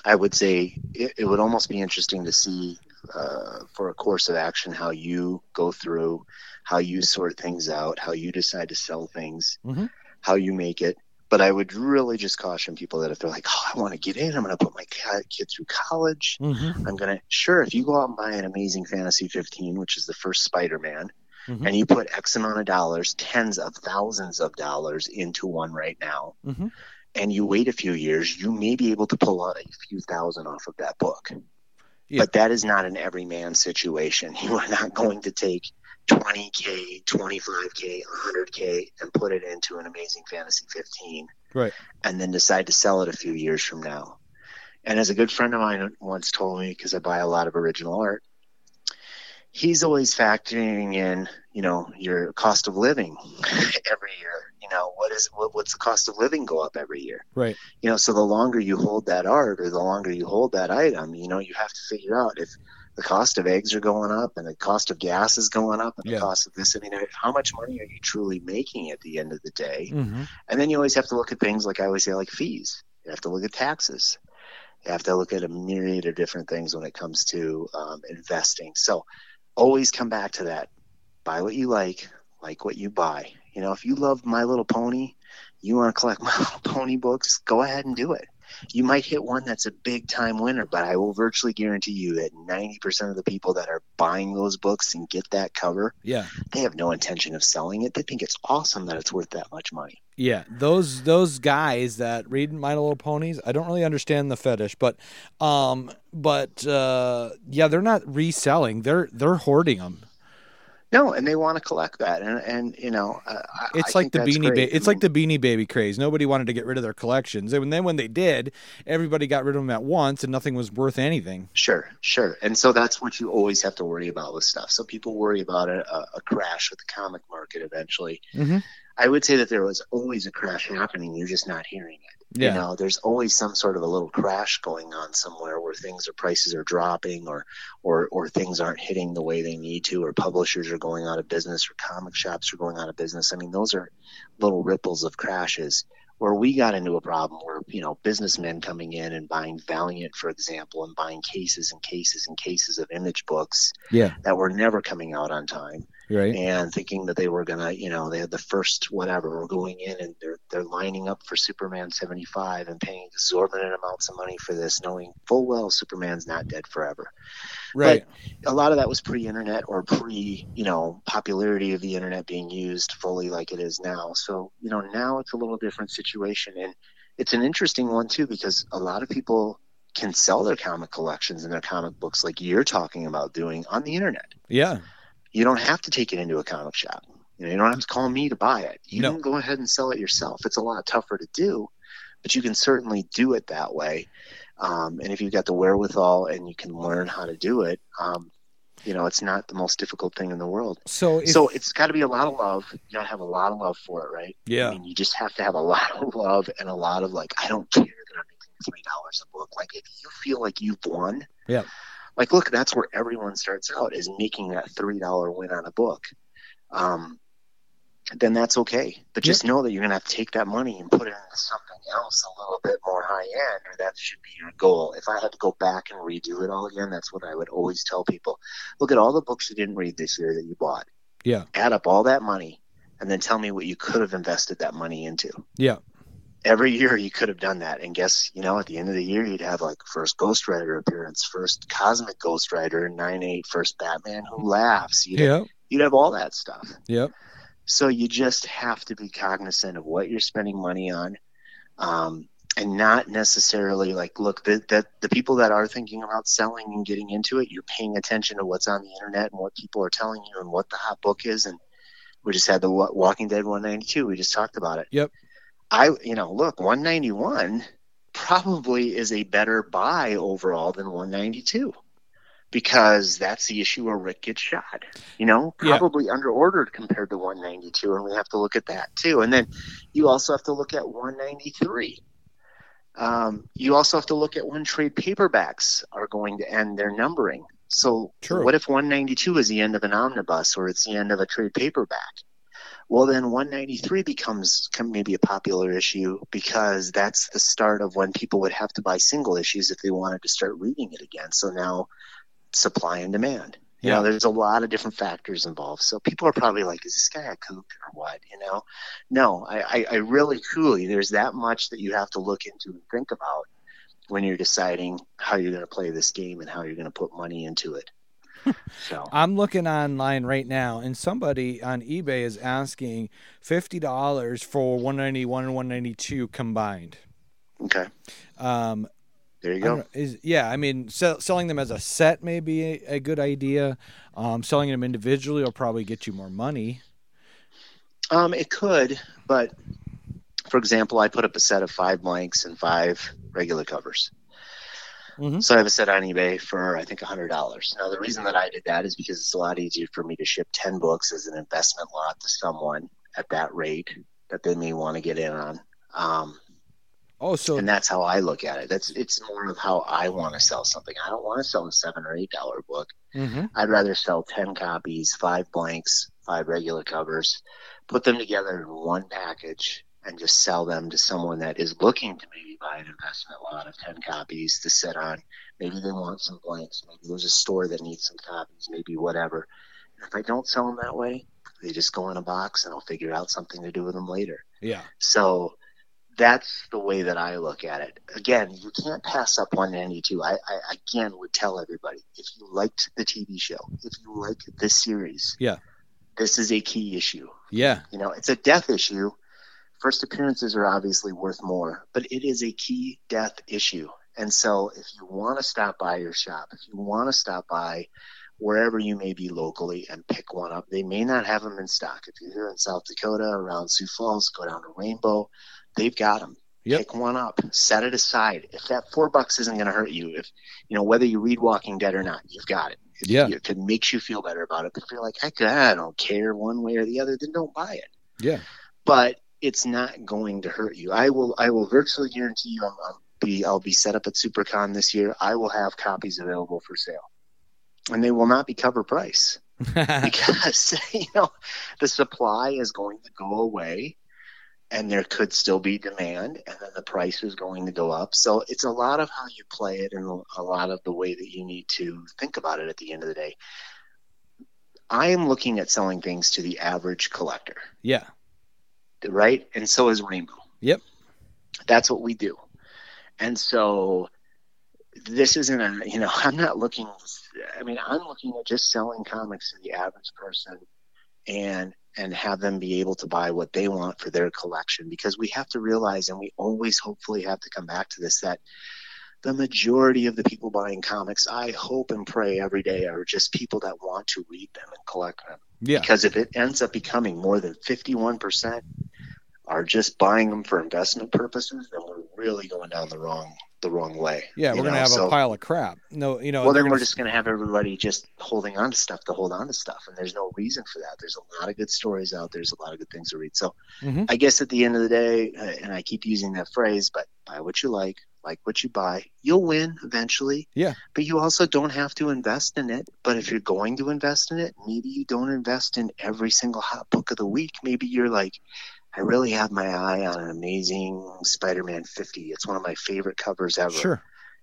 I would say it, it would almost be interesting to see uh, for a course of action how you go through, how you sort things out, how you decide to sell things,
Mhm.
how you make it. But I would really just caution people that if they're like, "Oh, I want to get in, I'm going to put my kid through college,"
Mm-hmm.
I'm gonna sure if you go out and buy an Amazing Fantasy 15, which is the first Spider-Man,
Mhm.
and you put X amount of dollars, tens of thousands of dollars into one right now,
Mhm.
and you wait a few years, you may be able to pull out a few thousand off of that book.
Yeah.
But that is not an everyman situation. You are not going to take 20k, 25k, 100k, and put it into an Amazing Fantasy 15
Right.
and then decide to sell it a few years from now. And as a good friend of mine once told me, because I buy a lot of original art, he's always factoring in, you know, your cost of living every year. You know, what is what, what's the cost of living go up every year?
Right.
You know, so the longer you hold that art or the longer you hold that item, you know, you have to figure out if the cost of eggs are going up and the cost of gas is going up and
Yeah.
the cost of this. I mean, how much money are you truly making at the end of the day?
Mm-hmm.
And then you always have to look at things like I always say, like fees. You have to look at taxes. You have to look at a myriad of different things when it comes to um, investing. So always come back to that. Buy what you like, like what you buy. You know, if you love My Little Pony, you want to collect My Little Pony books, go ahead and do it. You might hit one that's a big time winner, but I will virtually guarantee you that 90% of the people that are buying those books and get that cover,
Yeah.
they have no intention of selling it. They think it's awesome that it's worth that much money.
Yeah, those those guys that read My Little Ponies, I don't really understand the fetish, but um, but uh, yeah, they're not reselling; they're they're hoarding them.
No, and they want to collect that, and and you know, uh,
It's
I
like the beanie, ba- it's like the beanie baby craze. Nobody wanted to get rid of their collections, and then when they did, everybody got rid of them at once, and nothing was worth anything.
Sure, sure, and so that's what you always have to worry about with stuff. So people worry about a, a, crash with the comic market eventually.
Mhm.
I would say that there was always a crash happening. You're just not hearing it.
Yeah,
You know, there's always some sort of a little crash going on somewhere where things or prices are dropping or or or things aren't hitting the way they need to or publishers are going out of business or comic shops are going out of business. I mean, those are little ripples of crashes. where we got into a problem where you know businessmen coming in and buying Valiant, for example, and buying cases and cases and cases of image books
Yeah.
that were never coming out on time,
Right.
and thinking that they were gonna, you know, they had the first whatever, or going in and they're they're lining up for Superman seventy five and paying exorbitant amounts of money for this, knowing full well Superman's not dead forever
Right.
a lot of that was pre-internet or pre you know popularity of the internet being used fully like it is now so you know now it's a little different situation and it's an interesting one too because a lot of people can sell their comic collections and their comic books like you're talking about doing on the internet
yeah.
You don't have to take it into a comic shop. You know you don't have to call me to buy it. You
No.
can go ahead and sell it yourself. It's a lot tougher to do but you can certainly do it that way. Um, and if you've got the wherewithal and you can learn how to do it um, you know it's not the most difficult thing in the world.
So if,
so it's got to be a lot of love. You got to have a lot of love for it right? I
yeah.
mean you just have to have a lot of love and a lot of like i don't care that i'm making three dollars a book. Like if you feel like you've won
Yeah.
Like look that's where everyone starts out is making that three dollar win on a book. Um, then that's okay. But just know that you're going to have to take that money and put it into something else a little bit more high end or that should be your goal. If i had to go back and redo it all again that's what i would always tell people. Look at all the books you didn't read this year that you bought.
Yeah.
add up all that money and then tell me what you could have invested that money into.
Yeah.
Every year you could have done that and guess you know at the end of the year you'd have like first ghost rider appearance first cosmic ghost rider 9-8 first batman who laughs you'd,
Yeah.
you'd have all that stuff
Yep.
so you just have to be cognizant of what you're spending money on um, and not necessarily like look the, the, the people that are thinking about selling and getting into it you're paying attention to what's on the internet and what people are telling you and what the hot book is and we just had the walking dead 192 we just talked about it
Yep.
I you know look 191 probably is a better buy overall than 192 because that's the issue where Rick gets shot. You know,
Yeah.
probably under ordered compared to 192, and we have to look at that too. And then you also have to look at 193. Um, you also have to look at when trade paperbacks are going to end their numbering. So,
True.
what if 192 is the end of an omnibus or it's the end of a trade paperback? Well, then 193 becomes com- maybe a popular issue because that's the start of when people would have to buy single issues if they wanted to start reading it again. So now supply and demand. You
Yeah.
know, there's a lot of different factors involved. So people are probably like, is this guy a kook or what? You know, no, I, I, I really, truly, there's that much that you have to look into and think about when you're deciding how you're going to play this game and how you're going to put money into it. so,
I'm looking online right now, and somebody on eBay is asking fifty dollars for 191 and 192 combined.
okay,
Um,
there you go.
don't is yeah, I mean, sell, selling them as a set may be a, a good idea. Um, selling them individually will probably get you more money.
Um, it could, but for example, I put up a set of five blanks and five regular covers.
Mhm.
So I have a set on eBay for I think hundred dollars. Now the reason that I did that is because it's a lot easier for me to ship ten books as an investment lot to someone at that rate that they may want to get in on. Um,
Oh, so
and that's how I look at it. That's it's more of how I want to sell something. I don't want to sell a seven or eight dollar book.
mhm.
I'd rather sell 10 copies, five blanks, five regular covers, put them together in one package, and just sell them to someone that is looking to maybe buy an investment lot of 10 copies to sit on. Maybe they want some blanks. Maybe there's a store that needs some copies, maybe whatever. And if I don't sell them that way, they just go in a box and I'll figure out something to do with them later.
yeah,
So that's the way that I look at it. Again, you can't pass up 192. I, I again would tell everybody if you liked the TV show, if you like this series,
Yeah.
this is a key issue.
yeah,
You know, it's a death issue. First appearances are obviously worth more, but it is a key death issue. And so if you want to stop by your shop, if you want to stop by wherever you may be locally and pick one up, they may not have them in stock. If you're here in South Dakota, around Sioux Falls, go down to Rainbow, they've got them.
Yep.
Pick one up, set it aside. If that four bucks isn't going to hurt you, if you know whether you read Walking Dead or not, you've got it. If,
Yeah.
it makes you feel better about it, but if you're like, I don't care one way or the other, then don't buy it
yeah.
but it's not going to hurt you. I will I will virtually guarantee you I'm, I'll be I'll be set up at SuperCon this year. I will have copies available for sale, and they will not be cover price because you know the supply is going to go away. and there could still be demand, and then the price is going to go up. So it's a lot of how you play it, and a lot of the way that you need to think about it. At the end of the day, I am looking at selling things to the average collector,
Yeah.
Right? And so is Rainbow.
Yep.
That's what we do. And so this isn't a, you know, I'm not looking, I mean, I'm looking at just selling comics to the average person and, and have them be able to buy what they want for their collection because we have to realize, and we always hopefully have to come back to this, that the majority of the people buying comics, I hope and pray every day, are just people that want to read them and collect them
Yeah.
because if it ends up becoming more than 51% are just buying them for investment purposes then we're really going down the wrong the wrong way
Yeah. We're gonna have
So-
a pile of crap. No, you know.
well then we're
gonna-
just going to have everybody just holding on to stuff to hold on to stuff and there's no reason for that there's a lot of good stories out there's a lot of good things to read so
Mhm.
i guess at the end of the day uh, and i keep using that phrase but buy what you like like what you buy you'll win eventually.
Yeah.
but you also don't have to invest in it. But if you're going to invest in it maybe you don't invest in every single hot book of the week. Maybe you're like i really have my eye on an amazing spider-man 50 it's one of my favorite covers ever.
Sure.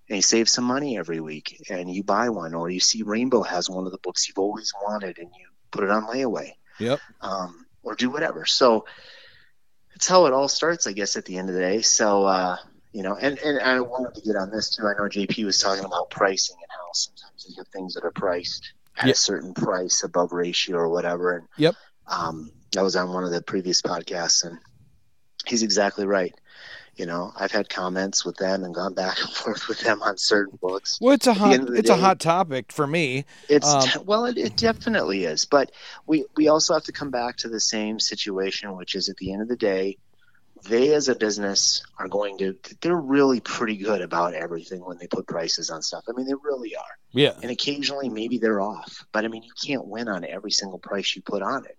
and you save some money every week and you buy one or you see rainbow has one of the books you've always wanted and you put it on layaway.
Yep.
um, or do whatever. So that's how it all starts i guess at the end of the day. So uh, you know and, and i wanted to get on this too i know jp was talking about pricing and how sometimes you have things that are priced at
Yep.
a certain price above ratio or whatever and
Yep.
um, that was on one of the previous podcasts and he's exactly right you know i've had comments with them and gone back and forth with them on certain books
Well, it's a hot.
end of the
It's a hot topic for me.
it's
Um,
well, it, it definitely is, but we we also have to come back to the same situation, which is at the end of the day, they as a business are going to. They're really pretty good about everything when they put prices on stuff. I mean, they really are,
Yeah.
and occasionally maybe they're off, but I mean, you can't win on every single price you put on it.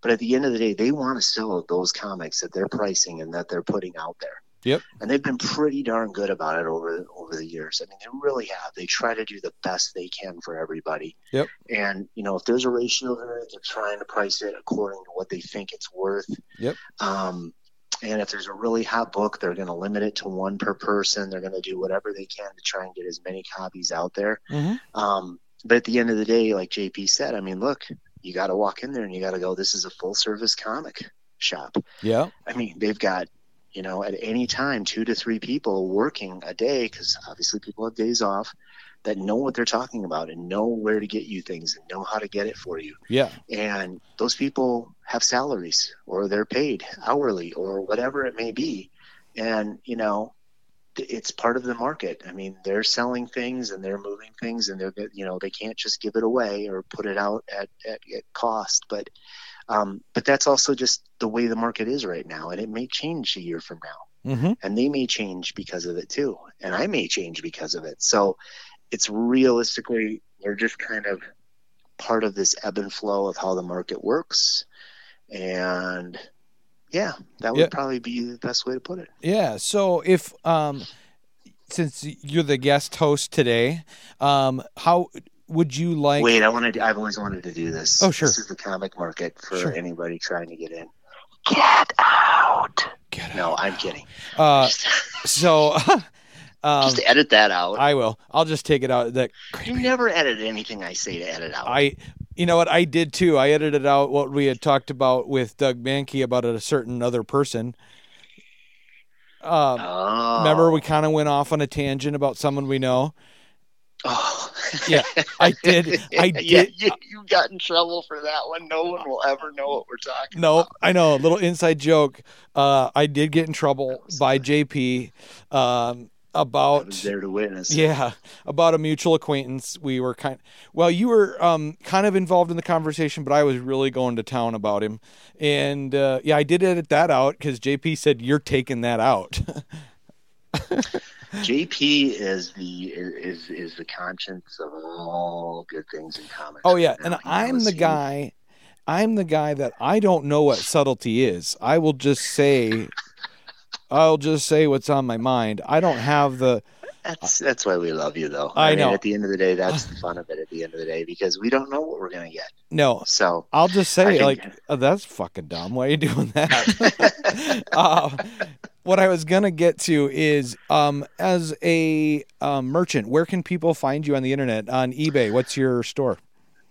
But at the end of the day, they want to sell those comics that they're pricing and that they're putting out there.
Yep.
And they've been pretty darn good about it over over the years. I mean, they really have. They try to do the best they can for everybody.
Yep.
And you know, if there's a ratio there, they're trying to price it according to what they think it's worth.
Yep.
Um, and if there's a really hot book, they're going to limit it to one per person. They're going to do whatever they can to try and get as many copies out there.
hmm
Um, but at the end of the day, like JP said, I mean, look, you got to walk in there and you got to go. This is a full service comic shop.
Yeah.
I mean, they've got, you know, at any time, two to three people working a day because obviously people have days off that know what they're talking about and know where to get you things and know how to get it for you.
Yeah.
And those people have salaries or they're paid hourly or whatever it may be. And, you know, it's part of the market. I mean, they're selling things and they're moving things and they're, you know, they can't just give it away or put it out at, at, at cost. But, um, but that's also just the way the market is right now. And it may change a year from now
hmm
and they may change because of it too and i may change because of it so it's realistically we're just kind of part of this ebb and flow of how the market works and yeah that would
Yeah.
probably be the best way to put it
Yeah. So if um, since you're the guest host today, um, how would you like?
wait i wanted i've always wanted to do this
Oh, sure.
this is the comic market for
Sure.
anybody trying to get in get out
Get
no
out.
i'm kidding
Uh, so. um,
just edit that out
I will. I'll just take it out. That
you never edit anything i say to edit out
I, you know what I did too. I edited out what we had talked about with Doug Mahnke about a certain other person. Um,
oh.
Remember, we kind of went off on a tangent about someone we know.
Oh,
Yeah, I did- I
yeah,
did-
you, you got in trouble for that one. No one will ever know what we're talking
No,
about.
I know. A little inside joke. Uh, I did get in trouble by JP um, about
there to witness.
yeah about a mutual acquaintance. We were kind. Well, you were um, kind of involved in the conversation, but I was really going to town about him. And uh, yeah, I did edit that out because JP said you're taking that out.
JP is the is is the conscience of all good things in comics.
Oh yeah, and I'm the
he-
guy. I'm the guy that I don't know what subtlety is. I will just say, I'll just say what's on my mind. I don't have the,
That's that's why we love you, though.
I
mean,
know.
At the end of the day, that's the fun of it. At the end of the day, because we don't know what we're gonna get.
No,
So
I'll just
I
say,
think-
like, oh, that's fucking dumb. Why are you doing that? uh, what I was gonna get to is, um, as a um, merchant, where can people find you on the internet on eBay? What's your store?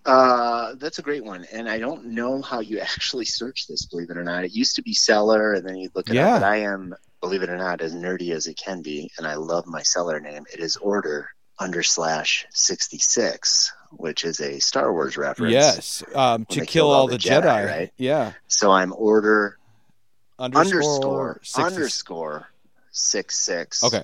Uh, that's a great one, and I don't know how you actually search this. Believe it or not, it used to be seller, and then you look it
Yeah.
up. But I am, believe it or not, as nerdy as it can be, and I love my seller name. It is order under slash sixty six, which is a Star Wars reference.
Yes, um, to
they
kill
killed
all the, Jedi,
right?
Yeah,
So I'm order
underscore,
underscore
60
underscore six six.
Okay,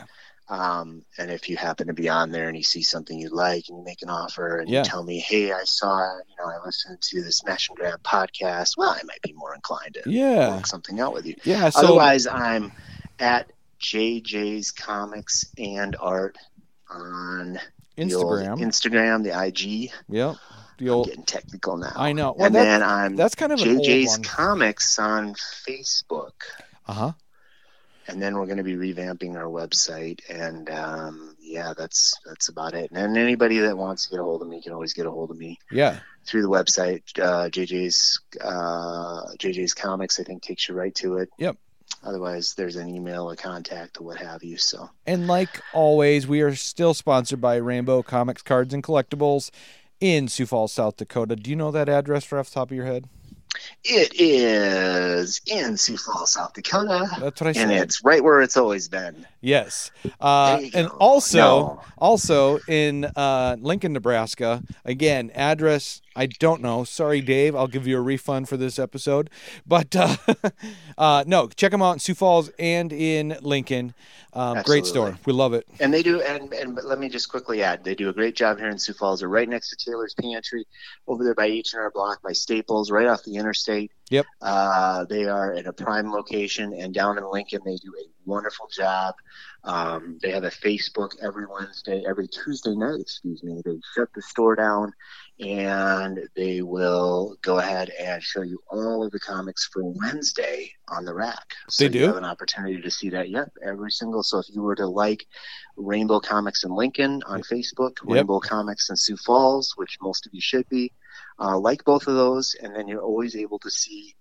Um, and if you happen to be on there and you see something you like and you make an offer and
Yeah.
you tell me, hey, I saw, you know, I listened to the Smash and Grab podcast, well, I might be more inclined to
yeah,
work something out with you.
yeah. So
Otherwise, I'm at JJ's Comics and Art on the
Instagram,
Instagram, the IG.
yep, the
I'm getting technical now.
I know. Well,
and then I'm
that's kind of
JJ's. Comics on Facebook.
Uh huh.
and then we're going to be revamping our website and um, yeah that's that's about it and then anybody that wants to get a hold of me can always get a hold of me
Yeah.
through the website uh, jj's uh, jj's comics i think takes you right to it
Yep.
Otherwise there's an email a contact or what have you so
And like always, we are still sponsored by Rainbow Comics Cards and Collectibles in Sioux Falls, South Dakota. Do you know that address right off the top of your head?
it is in sioux falls south dakota
That's what I said.
and it's right where it's always been
Yes. Uh, and
go.
also,
No.
also in uh, Lincoln, Nebraska. Again, address I don't know. Sorry, Dave. I'll give you a refund for this episode. But uh, uh, no, check them out in Sioux Falls and in Lincoln. Um, great store. We love it.
And they do, and, and but let me just quickly add, they do a great job here in Sioux Falls. They're right next to Taylor's Pantry, over there by H and R Block, by Staples, right off the interstate.
Yep.
Uh, they are in a prime location, and down in Lincoln, they do a wonderful job. Um, they have a Facebook every Wednesday, every Tuesday night. Excuse me. They shut the store down, and they will go ahead and show you all of the comics for Wednesday on the rack. So
They do?
You have an opportunity to see that. Yep, every single. So if you were to like Rainbow Comics in Lincoln on Facebook,
Yep.
Rainbow Comics in Sioux Falls, which most of you should be, uh, like both of those, and then you're always able to see.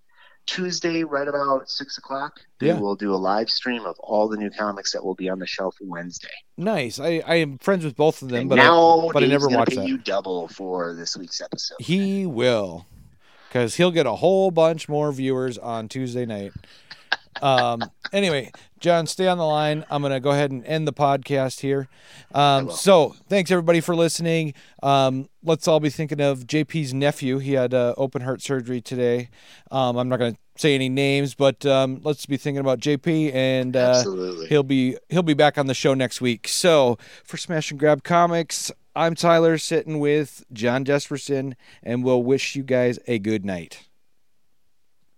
Tuesday, right about six o'clock, they
Yeah.
will do a live stream of all the new comics that will be on the shelf Wednesday.
Nice. I, I am friends with both of them,
And
but I,
now,
but I never watched that.
you double for this week's episode.
he will, because he'll get a whole bunch more viewers on Tuesday night. Um. Anyway, Jon, stay on the line. I'm gonna go ahead and end the podcast here. Um. So thanks everybody for listening. Um. Let's all be thinking of JP's nephew. He had uh, open heart surgery today. Um. I'm not gonna say any names, but um. Let's be thinking about JP and uh, he'll be he'll be back on the show next week. So for Smash and Grab Comics, I'm Tyler sitting with Jon Jespersen, and we'll wish you guys a good night.